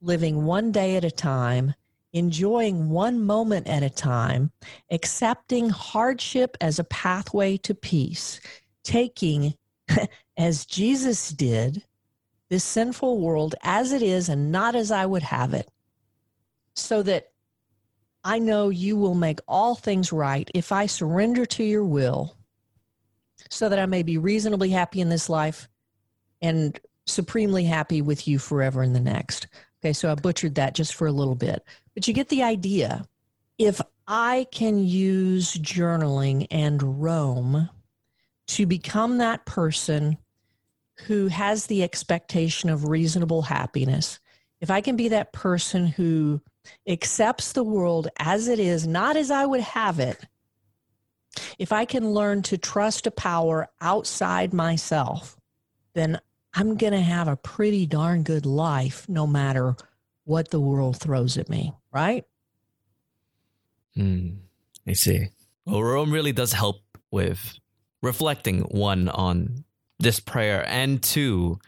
[SPEAKER 2] Living one day at a time, enjoying one moment at a time, accepting hardship as a pathway to peace, taking, as Jesus did, this sinful world as it is and not as I would have it, so that I know you will make all things right if I surrender to your will so that I may be reasonably happy in this life and supremely happy with you forever in the next. Okay, so I butchered that just for a little bit. But you get the idea. If I can use journaling and roam to become that person who has the expectation of reasonable happiness, if I can be that person who accepts the world as it is, not as I would have it, if I can learn to trust a power outside myself, then I'm going to have a pretty darn good life no matter what the world throws at me, right?
[SPEAKER 1] Hmm. I see. Well, Roam really does help with reflecting one on this prayer and two,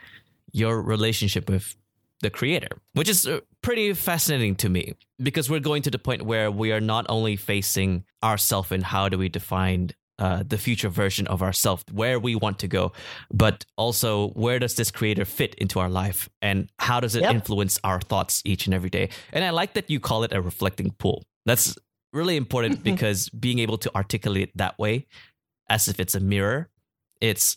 [SPEAKER 1] your relationship with the creator, which is uh, pretty fascinating to me because we're going to the point where we are not only facing ourself and how do we define uh, the future version of ourself, where we want to go, but also where does this creator fit into our life and how does it yep. influence our thoughts each and every day? And I like that you call it a reflecting pool. That's really important because being able to articulate it that way, as if it's a mirror, it's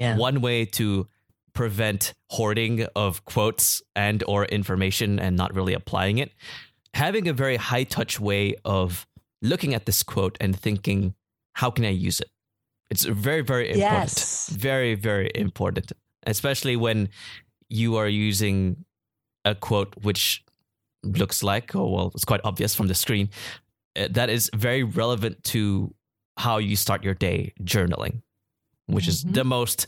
[SPEAKER 1] yeah. one way to prevent hoarding of quotes and or information and not really applying it having a very high touch way of looking at this quote and thinking how can i use it it's very very important
[SPEAKER 2] Yes.
[SPEAKER 1] very very important especially when you are using a quote which looks like oh well it's quite obvious from the screen uh, that is very relevant to how you start your day journaling which is
[SPEAKER 2] Mhm.
[SPEAKER 1] the most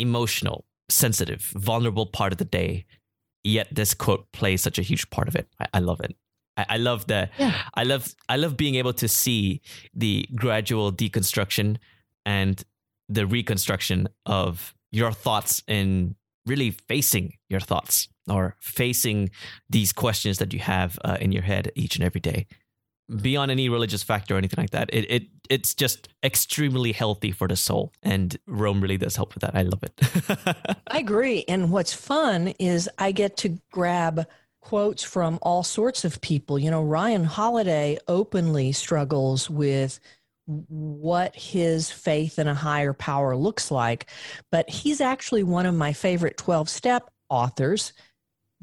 [SPEAKER 1] emotional sensitive vulnerable part of the day yet this quote plays such a huge part of it. I, I love it. I, I love the
[SPEAKER 2] Yeah.
[SPEAKER 1] I love I love being able to see the gradual deconstruction and the reconstruction of your thoughts and really facing your thoughts or facing these questions that you have uh, in your head each and every day beyond any religious factor or anything like that it, it it's just extremely healthy for the soul. And roam really does help with that. I love it.
[SPEAKER 2] I agree. And what's fun is I get to grab quotes from all sorts of people. You know, Ryan Holiday openly struggles with what his faith in a higher power looks like, but he's actually one of my favorite 12 step authors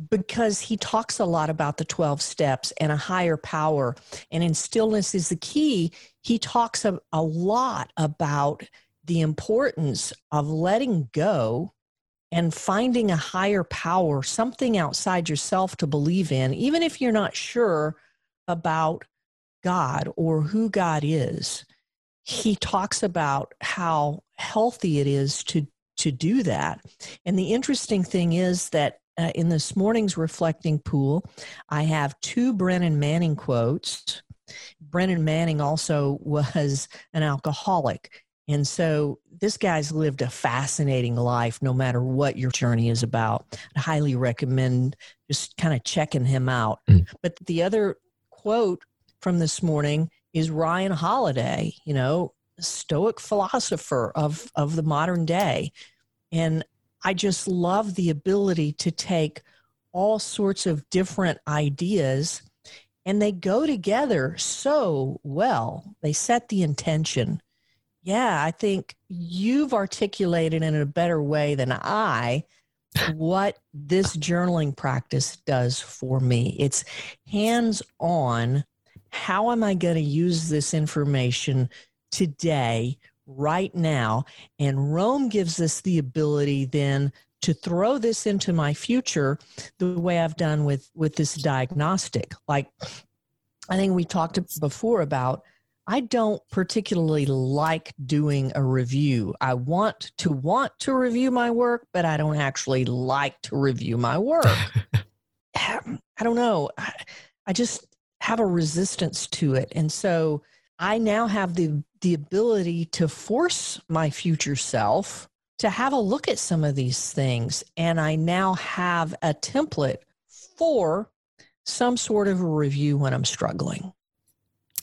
[SPEAKER 2] because he talks a lot about the 12 steps and a higher power and in stillness is the key he talks a, a lot about the importance of letting go and finding a higher power, something outside yourself to believe in, even if you're not sure about God or who God is. He talks about how healthy it is to to do that. And the interesting thing is that uh, in this morning's reflecting pool, I have two Brennan Manning quotes. Brennan Manning also was an alcoholic. And so this guy's lived a fascinating life no matter what your journey is about. I highly recommend just kind of checking him out.
[SPEAKER 1] Mm.
[SPEAKER 2] But the other quote from this morning is Ryan Holiday, you know, stoic philosopher of of the modern day. And I just love the ability to take all sorts of different ideas and they go together so well. They set the intention. Yeah, I think you've articulated in a better way than I what this journaling practice does for me. It's hands on. How am I going to use this information today, right now? And Roam gives us the ability then to throw this into my future the way I've done with with this diagnostic. Like I think we talked before about I don't particularly like doing a review. I want to want to review my work, but I don't actually like to review my work. I don't know. I, I just have a resistance to it. And so I now have the the ability to force my future self to have a look at some of these things and I now have a template for some sort of a review when I'm struggling.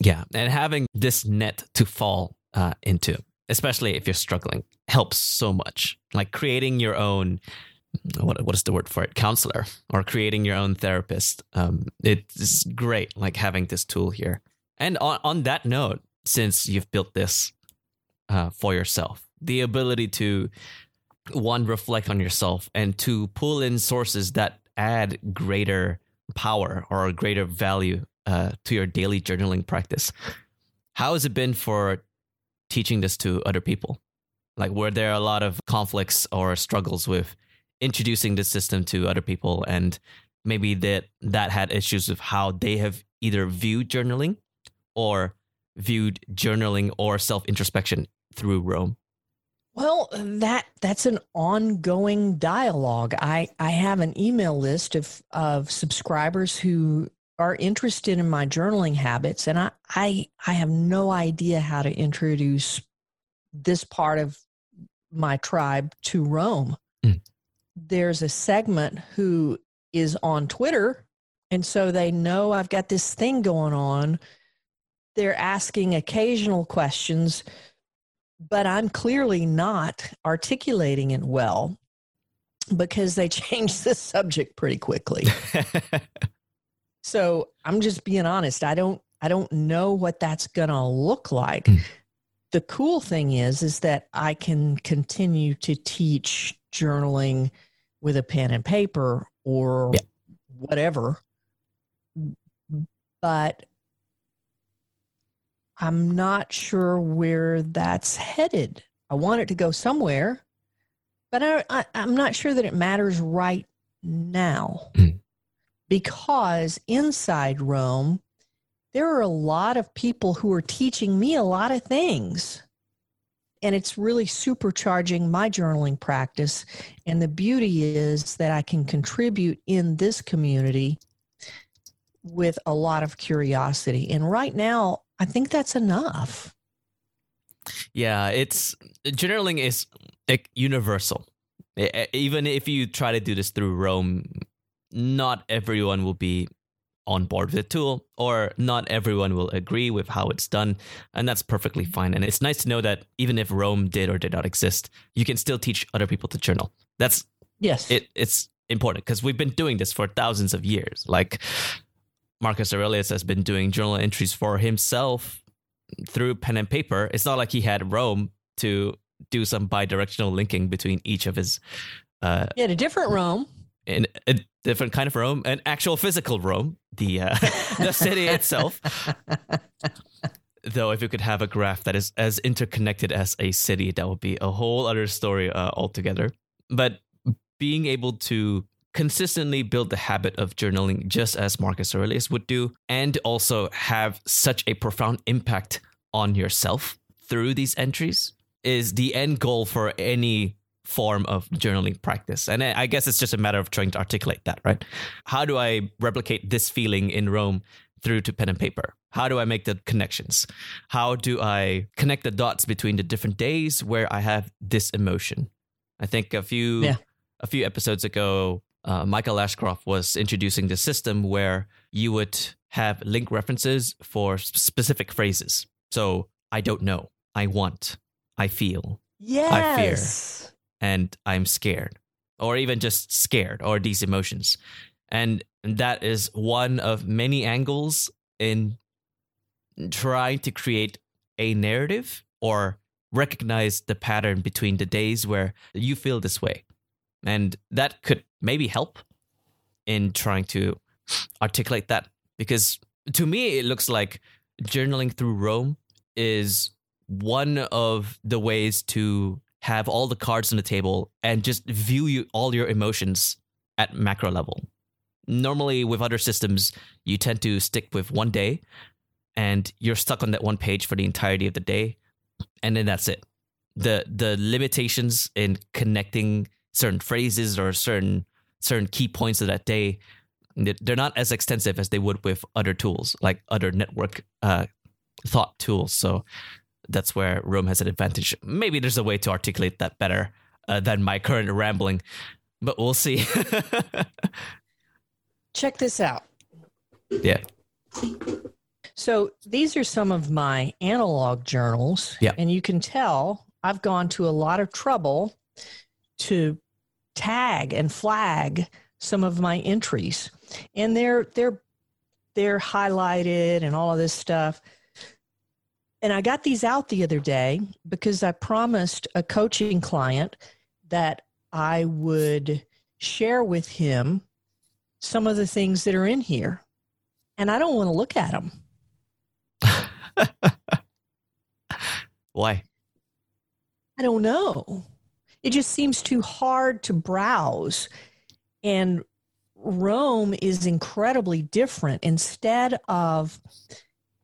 [SPEAKER 1] Yeah, and having this net to fall uh, into, especially if you're struggling, helps so much. Like creating your own, what what is the word for it, counselor, or creating your own therapist. Um, it's great, like having this tool here. And on on that note, since you've built this uh, for yourself, the ability to one reflect on yourself and to pull in sources that add greater power or greater value uh, to your daily journaling practice. How has it been for teaching this to other people? Like, were there a lot of conflicts or struggles with introducing this system to other people, and maybe that that had issues with how they have either viewed journaling or viewed journaling or self introspection through Roam?
[SPEAKER 2] Well, that that's an ongoing dialogue. I I have an email list of of subscribers who are interested in my journaling habits and I I I have no idea how to introduce this part of my tribe to Roam.
[SPEAKER 1] Mm.
[SPEAKER 2] There's a segment who is on Twitter and so they know I've got this thing going on. They're asking occasional questions but I'm clearly not articulating it well because they changed the subject pretty quickly. so I'm just being honest. I don't I don't know what that's gonna look like.
[SPEAKER 1] Mm.
[SPEAKER 2] the cool thing is is that I can continue to teach journaling with a pen and paper or yeah. whatever. But I'm not sure where that's headed. I want it to go somewhere, but I, am not sure that it matters right now mm. because inside Roam, there are a lot of people who are teaching me a lot of things. And it's really supercharging my journaling practice. And the beauty is that I can contribute in this community with a lot of curiosity. And right now, I think that's enough.
[SPEAKER 1] Yeah, it's journaling is like universal. Even if you try to do this through Roam, not everyone will be on board with the tool, or not everyone will agree with how it's done, and that's perfectly fine. And it's nice to know that even if Roam did or did not exist, you can still teach other people to journal. That's
[SPEAKER 2] yes,
[SPEAKER 1] it, it's important because we've been doing this for thousands of years. Like Marcus Aurelius has been doing journal entries for himself through pen and paper. It's not like he had Roam to do some bi-directional linking between each of his.
[SPEAKER 2] Uh, yeah, a different Rome.
[SPEAKER 1] In a different kind of Rome, an actual physical Rome, the uh, the city itself. Though, if you could have a graph that is as interconnected as a city, that would be a whole other story uh, altogether. But being able to consistently build the habit of journaling just as Marcus Aurelius would do, and also have such a profound impact on yourself through these entries is the end goal for any form of journaling practice. And I guess it's just a matter of trying to articulate that, right? How do I replicate this feeling in Roam through to pen and paper? How do I make the connections? How do I connect the dots between the different days where I have this emotion? I think a few yeah. a few episodes ago, uh, Michael Ashcroft was introducing the system where you would have link references for specific phrases. So I don't know, I want, I feel,
[SPEAKER 2] yes.
[SPEAKER 1] I fear, and I'm scared, or even just scared, or these emotions. And that is one of many angles in trying to create a narrative or recognize the pattern between the days where you feel this way. And that could maybe help in trying to articulate that. Because to me, it looks like journaling through Roam is one of the ways to have all the cards on the table and just view you, all your emotions at macro level. Normally, with other systems, you tend to stick with one day and you're stuck on that one page for the entirety of the day. And then that's it. The the limitations in connecting certain phrases or certain certain key points of that day they're not as extensive as they would with other tools like other network uh, thought tools. So that's where Roam has an advantage. Maybe there's a way to articulate that better uh, than my current rambling but we'll see.
[SPEAKER 2] Check this out.
[SPEAKER 1] Yeah.
[SPEAKER 2] So these are some of my analog journals
[SPEAKER 1] yeah.
[SPEAKER 2] and you can tell i've gone to a lot of trouble to tag and flag some of my entries. And they're they're they're highlighted and all of this stuff. And i got these out the other day because i promised a coaching client that i would share with him some of the things that are in here. And i don't want to look at them.
[SPEAKER 1] Why?
[SPEAKER 2] I don't know it just seems too hard to browse. And Roam is incredibly different. Instead of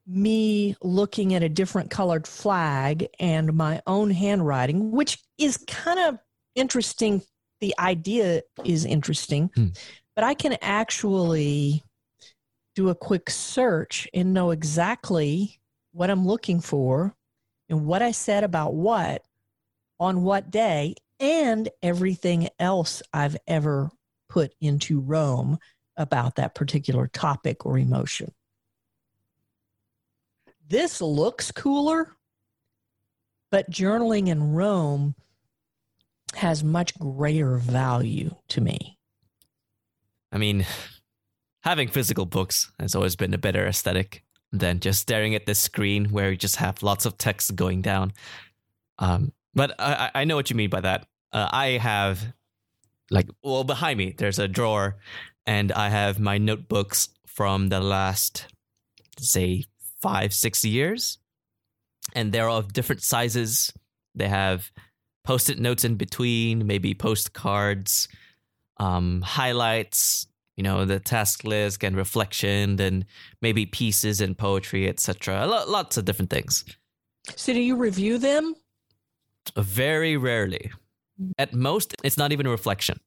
[SPEAKER 2] me looking at a different colored flag and my own handwriting, which is kind of interesting. The idea is interesting, hmm. but I can actually do a quick search and know exactly what I'm looking for and what I said about what on what day and everything else I've ever put into Roam about that particular topic or emotion. This looks cooler, but journaling in Roam has much greater value to me.
[SPEAKER 1] I mean, having physical books has always been a better aesthetic. than just staring at the screen where you just have lots of text going down. Um, but I, I know what you mean by that. Uh, I have, like, well, behind me, there's a drawer, and I have my notebooks from the last, say, five, six years. And they're of different sizes. They have post it notes in between, maybe postcards, um, highlights, you know, the task list and reflection, and maybe pieces and poetry, etc. Lots of different things.
[SPEAKER 2] So, do you review them?
[SPEAKER 1] Very rarely. At most, it's not even a reflection.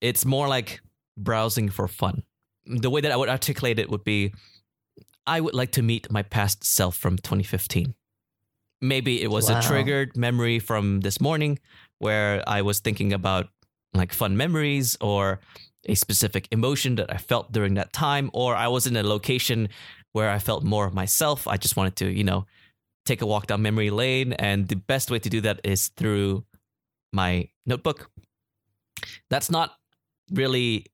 [SPEAKER 1] It's more like browsing for fun. The way that I would articulate it would be I would like to meet my past self from 2015. Maybe it was wow. a triggered memory from this morning where I was thinking about like fun memories or a specific emotion that I felt during that time, or I was in a location where I felt more of myself. I just wanted to, you know, take a walk down memory lane. And the best way to do that is through my notebook. That's not really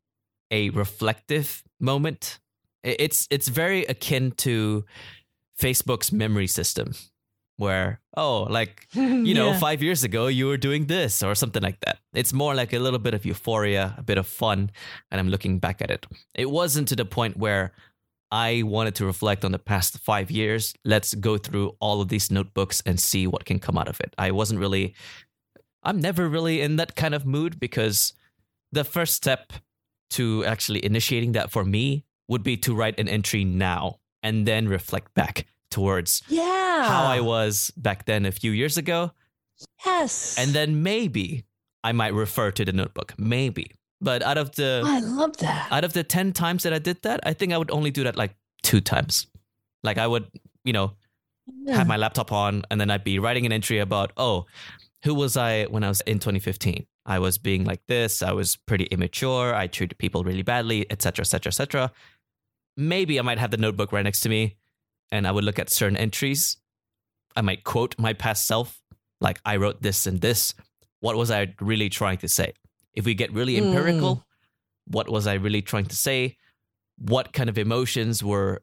[SPEAKER 1] a reflective moment. It's it's very akin to Facebook's memory system where oh like you know yeah. 5 years ago you were doing this or something like that it's more like a little bit of euphoria a bit of fun and i'm looking back at it it wasn't to the point where i wanted to reflect on the past 5 years let's go through all of these notebooks and see what can come out of it i wasn't really i'm never really in that kind of mood because the first step to actually initiating that for me would be to write an entry now and then reflect back towards
[SPEAKER 2] yeah.
[SPEAKER 1] how I was back then a few years ago.
[SPEAKER 2] Yes.
[SPEAKER 1] And then maybe I might refer to the notebook. Maybe. But out of the
[SPEAKER 2] I love that.
[SPEAKER 1] Out of the 10 times that I did that, I think I would only do that like two times. Like I would, you know, yeah. have my laptop on and then I'd be writing an entry about, oh, who was I when I was in 2015? I was being like this. I was pretty immature. I treated people really badly, etc., etc., etc. Maybe I might have the notebook right next to me and I would look at certain entries. I might quote my past self, like I wrote this and this. What was I really trying to say? If we get really empirical, mm. what was I really trying to say? What kind of emotions were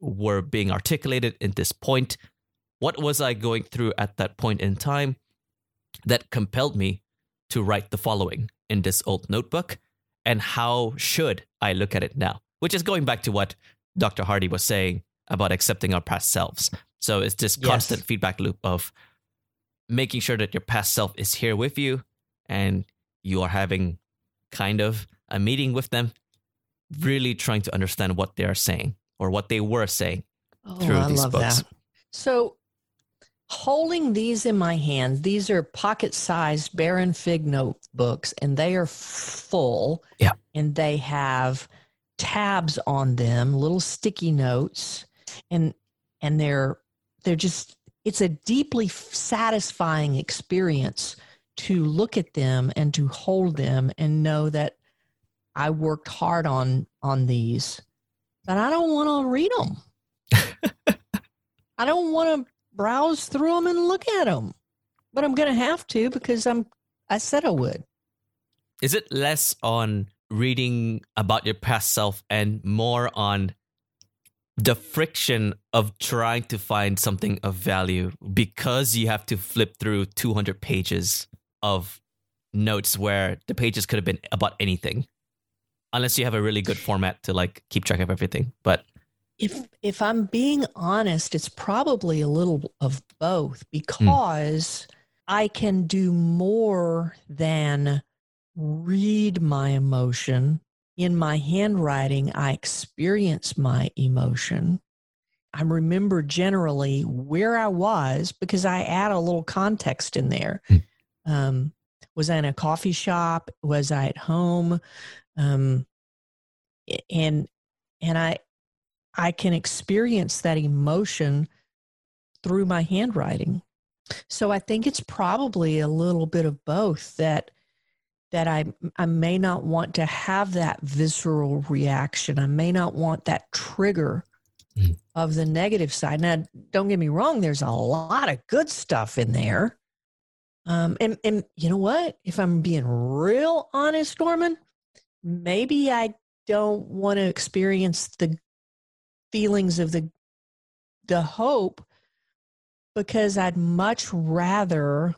[SPEAKER 1] were being articulated in this point? What was I going through at that point in time that compelled me to write the following in this old notebook? And how should I look at it now? Which is going back to what Dr. Hardy was saying about accepting our past selves. So it's this yes. constant feedback loop of making sure that your past self is here with you and you are having kind of a meeting with them, really trying to understand what they are saying or what they were saying oh, through I these books. That.
[SPEAKER 2] So holding these in my hand, these are pocket sized Baron Fig notebooks and they are full.
[SPEAKER 1] Yeah.
[SPEAKER 2] And they have tabs on them, little sticky notes and and they're they're just it's a deeply satisfying experience to look at them and to hold them and know that I worked hard on on these, but I don't want to read them. I don't want to browse through them and look at them, but I'm going to have to because I'm I said I would.
[SPEAKER 1] Is it less on reading about your past self and more on the friction of trying to find something of value because you have to flip through 200 pages of notes where the pages could have been about anything unless you have a really good format to like keep track of everything but
[SPEAKER 2] if if i'm being honest it's probably a little of both because mm. i can do more than read my emotion in my handwriting, I experience my emotion. I remember generally where I was because I add a little context in there. Hmm. Um, was I in a coffee shop? Was I at home? Um, and and I I can experience that emotion through my handwriting. So I think it's probably a little bit of both that that I, I may not want to have that visceral reaction. I may not want that trigger mm. of the negative side. Now, don't get me wrong, there's a lot of good stuff in there. Um, and, and you know what? If I'm being real honest, Norman, maybe I don't want to experience the feelings of the the hope because I'd much rather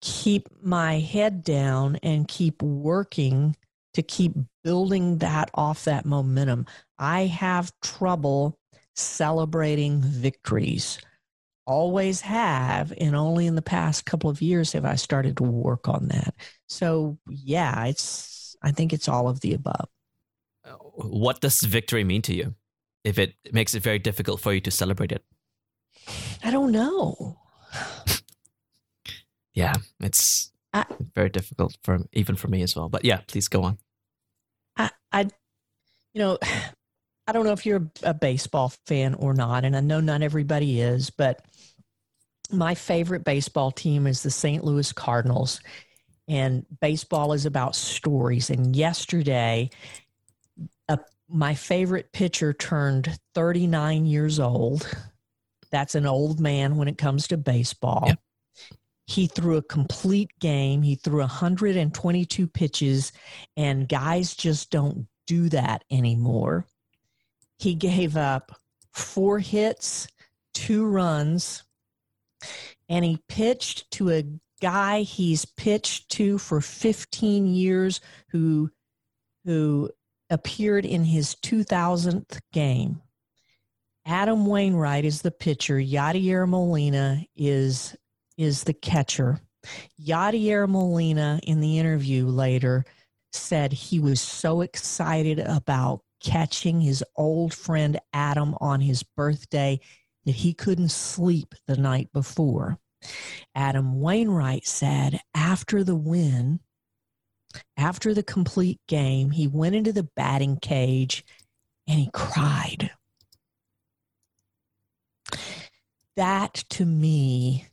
[SPEAKER 2] keep my head down and keep working to keep building that off that momentum. I have trouble celebrating victories. Always have, and only in the past couple of years have I started to work on that. So, yeah, it's I think it's all of the above.
[SPEAKER 1] Uh, what does victory mean to you? If it makes it very difficult for you to celebrate it?
[SPEAKER 2] I don't know.
[SPEAKER 1] yeah, it's I, very difficult for even for me as well. But yeah, please go on.
[SPEAKER 2] I, I, you know, I don't know if you're a baseball fan or not, and I know not everybody is, but my favorite baseball team is the St. Louis Cardinals. And baseball is about stories. And yesterday, a, my favorite pitcher turned 39 years old that's an old man when it comes to baseball. Yep. He threw a complete game. He threw 122 pitches, and guys just don't do that anymore. He gave up four hits, two runs, and he pitched to a guy he's pitched to for 15 years who who appeared in his 2000th game. Adam Wainwright is the pitcher. Yadier Molina is is the catcher. Yadier Molina in the interview later said he was so excited about catching his old friend Adam on his birthday that he couldn't sleep the night before. Adam Wainwright said after the win, after the complete game, he went into the batting cage and he cried that to me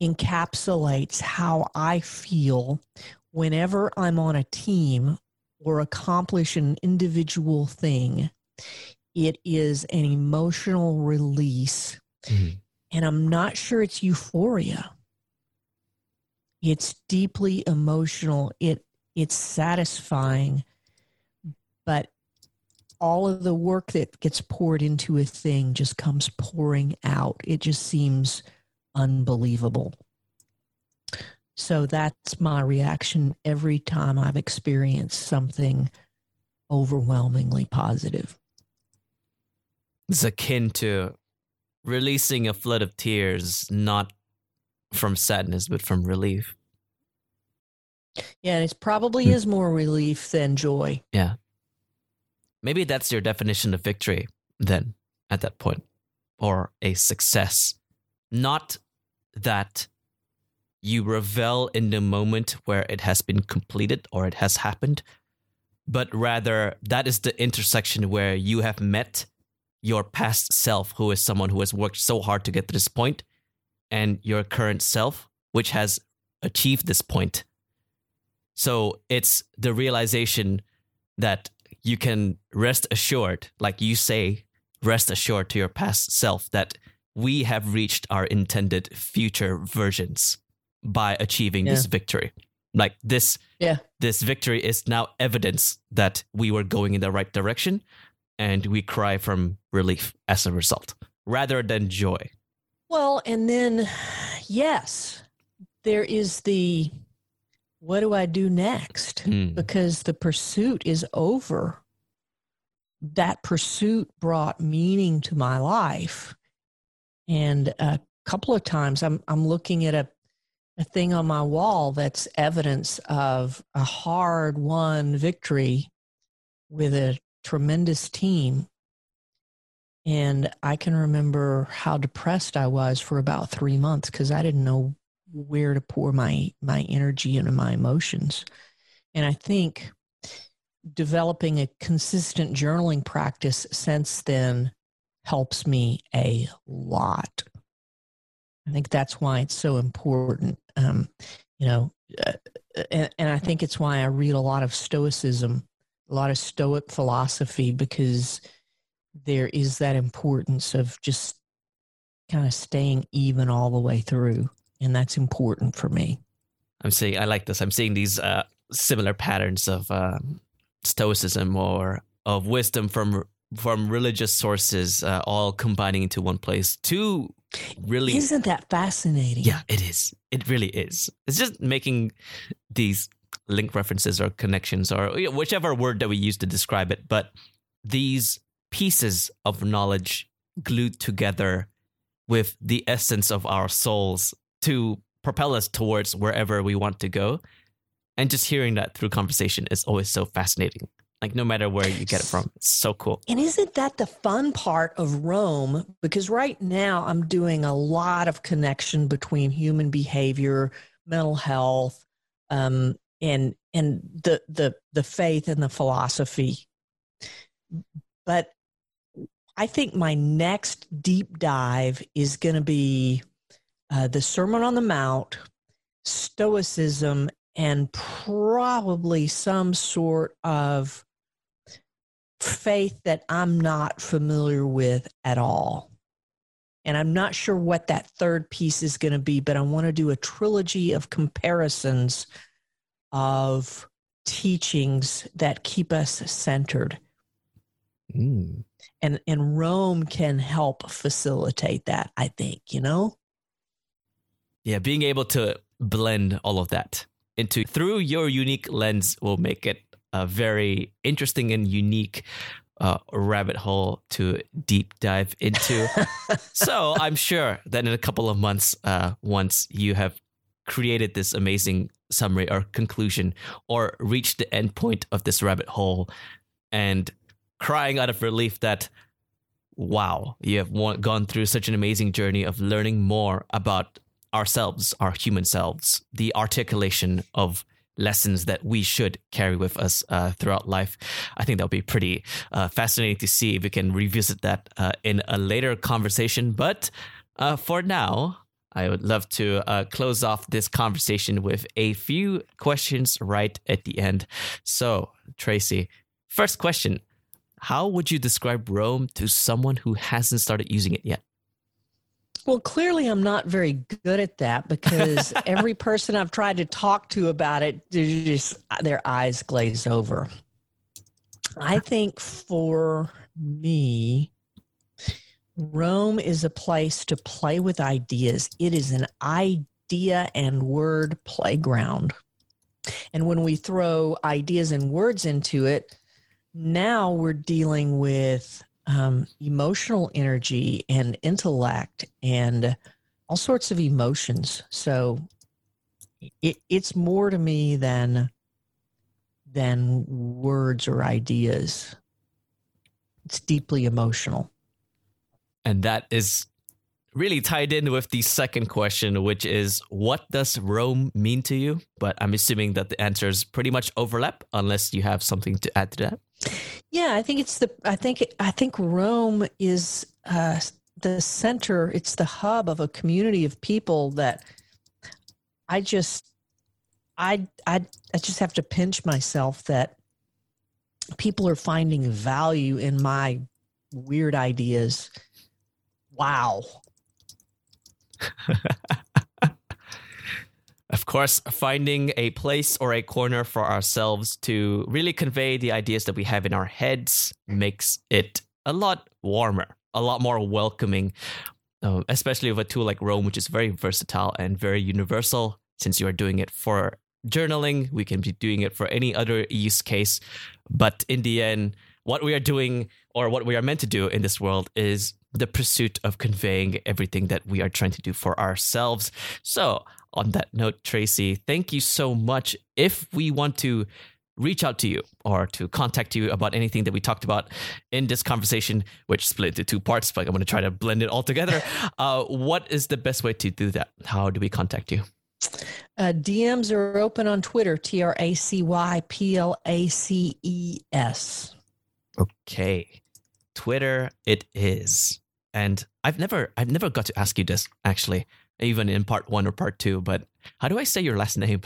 [SPEAKER 2] encapsulates how I feel whenever I'm on a team or accomplish an individual thing. It is an emotional release. Mm-hmm. And I'm not sure it's euphoria. It's deeply emotional. It it's satisfying, but all of the work that gets poured into a thing just comes pouring out. It just seems unbelievable. So that's my reaction every time I've experienced something overwhelmingly positive.
[SPEAKER 1] It's akin to releasing a flood of tears, not from sadness, but from relief.
[SPEAKER 2] Yeah, and it probably mm. is more relief than joy.
[SPEAKER 1] Yeah. Maybe that's your definition of victory then at that point, or a success. Not that you revel in the moment where it has been completed or it has happened, but rather that is the intersection where you have met your past self, who is someone who has worked so hard to get to this point, and your current self, which has achieved this point. So it's the realization that you can rest assured, like you say, rest assured to your past self that we have reached our intended future versions by achieving yeah. this victory. Like this,
[SPEAKER 2] yeah.
[SPEAKER 1] this victory is now evidence that we were going in the right direction, and we cry from relief as a result, rather than joy.
[SPEAKER 2] Well, and then, yes, there is the what do I do next? Mm. Because the pursuit is over. That pursuit brought meaning to my life. And a couple of times I'm, I'm looking at a, a thing on my wall that's evidence of a hard won victory with a tremendous team. And I can remember how depressed I was for about three months because I didn't know where to pour my my energy and my emotions. And i think developing a consistent journaling practice since then helps me a lot. I think that's why it's so important um, you know uh, and, and i think it's why i read a lot of stoicism a lot of stoic philosophy because there is that importance of just kind of staying even all the way through and that's important for me.
[SPEAKER 1] I'm seeing. I like this. I'm seeing these uh, similar patterns of uh, stoicism or of wisdom from from religious sources, uh, all combining into one place to really.
[SPEAKER 2] Isn't that fascinating?
[SPEAKER 1] Yeah, it is. It really is. It's just making these link references or connections or whichever word that we use to describe it, but these pieces of knowledge glued together with the essence of our souls to propel us towards wherever we want to go. And just hearing that through conversation is always so fascinating. Like no matter where you get it from, it's so cool.
[SPEAKER 2] And isn't that the fun part of roam Because right now I'm doing a lot of connection between human behavior, mental health, um, and and the the the faith and the philosophy. But I think my next deep dive is going to be uh, the Sermon on the Mount, Stoicism, and probably some sort of faith that I'm not familiar with at all. And I'm not sure what that third piece is going to be, but I want to do a trilogy of comparisons of teachings that keep us centered. Mm. And and Roam can help facilitate that, I think, you know?
[SPEAKER 1] Yeah, being able to blend all of that into through your unique lens will make it a very interesting and unique uh, rabbit hole to deep dive into. so I'm sure that in a couple of months, uh, once you have created this amazing summary or conclusion or reached the end point of this rabbit hole and crying out of relief that wow you have gone through such an amazing journey of learning more about ourselves our human selves the articulation of lessons that we should carry with us uh, throughout life. I think that would be pretty uh, fascinating to see if we can revisit that uh, in a later conversation. But uh, for now, I would love to uh, close off this conversation with a few questions right at the end. So, Tracy, first question How would you describe Roam to someone who hasn't started using it yet?
[SPEAKER 2] Well, clearly, I'm not very good at that because every person I've tried to talk to about it, just their eyes glaze over. I think for me, Roam is a place to play with ideas. It is an idea and word playground. And when we throw ideas and words into it, now we're dealing with um, emotional energy and intellect and all sorts of emotions. So it, it's more to me than than words or ideas. It's deeply emotional.
[SPEAKER 1] And that is really tied in with the second question, which is what does Roam mean to you? But I'm assuming that the answers pretty much overlap unless you have something to add to that.
[SPEAKER 2] Yeah, I think it's the I think I think Roam is uh, the center. It's the hub of a community of people that I just I I I just have to pinch myself that people are finding value in my weird ideas. Wow.
[SPEAKER 1] of course, finding a place or a corner for ourselves to really convey the ideas that we have in our heads makes it a lot warmer, a lot more welcoming, uh, especially with a tool like Roam, which is very versatile and very universal. Since you are doing it for journaling, we can be doing it for any other use case. But in the end, what we are doing or what we are meant to do in this world is the pursuit of conveying everything that we are trying to do for ourselves. So, on that note, Tracy, thank you so much. If we want to reach out to you or to contact you about anything that we talked about in this conversation, which split into two parts, but I'm going to try to blend it all together. Uh, what is the best way to do that? How do we contact you?
[SPEAKER 2] Uh, DMs are open on Twitter, T R A C Y P L A C E S.
[SPEAKER 1] Okay. Twitter it is. And I've never I've never got to ask you this actually, even in part 1 or part 2, but how do I say your last name?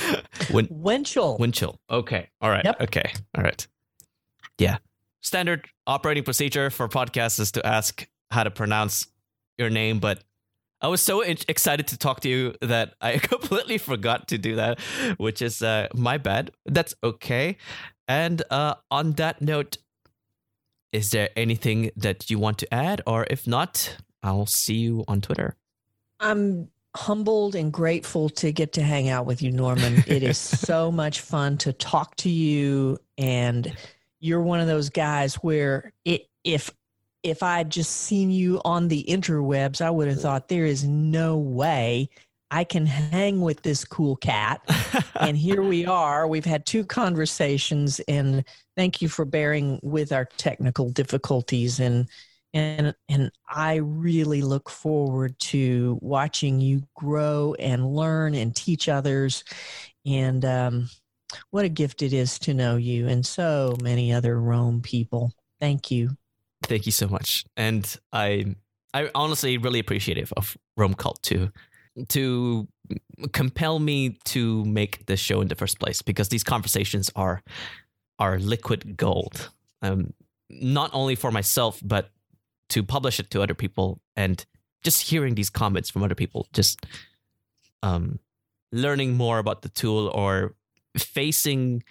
[SPEAKER 2] Win- Winchell.
[SPEAKER 1] Winchell. Okay. All right. Yep. Okay. All right. Yeah. Standard operating procedure for podcasts is to ask how to pronounce your name, but I was so excited to talk to you that I completely forgot to do that, which is uh, my bad. That's okay. And uh, on that note, is there anything that you want to add? Or if not, I'll see you on Twitter.
[SPEAKER 2] I'm humbled and grateful to get to hang out with you, Norman. It is so much fun to talk to you. And you're one of those guys where it, if if I'd just seen you on the interwebs, I would have thought there is no way I can hang with this cool cat. and here we are. We've had two conversations, and thank you for bearing with our technical difficulties. And and and I really look forward to watching you grow and learn and teach others. And um, what a gift it is to know you and so many other Roam people. Thank you.
[SPEAKER 1] Thank you so much. And I I honestly really appreciative of Roam Cult too to compel me to make this show in the first place because these conversations are are liquid gold. Um, not only for myself, but to publish it to other people and just hearing these comments from other people, just um, learning more about the tool or facing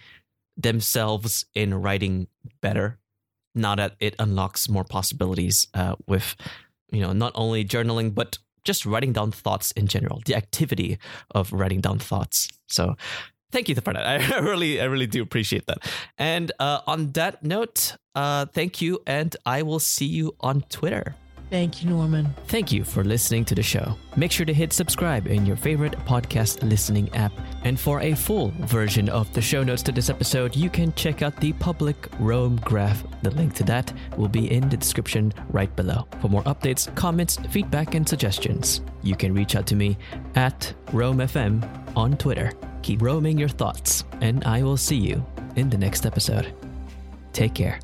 [SPEAKER 1] themselves in writing better now that it unlocks more possibilities uh, with you know not only journaling but just writing down thoughts in general, the activity of writing down thoughts. So thank you for that. I really, I really do appreciate that. And uh, on that note, uh, thank you, and I will see you on Twitter.
[SPEAKER 2] Thank you, Norman.
[SPEAKER 1] Thank you for listening to the show. Make sure to hit subscribe in your favorite podcast listening app. And for a full version of the show notes to this episode, you can check out the public Roam graph. The link to that will be in the description right below. For more updates, comments, feedback, and suggestions, you can reach out to me at RoamFM on Twitter. Keep roaming your thoughts, and I will see you in the next episode. Take care.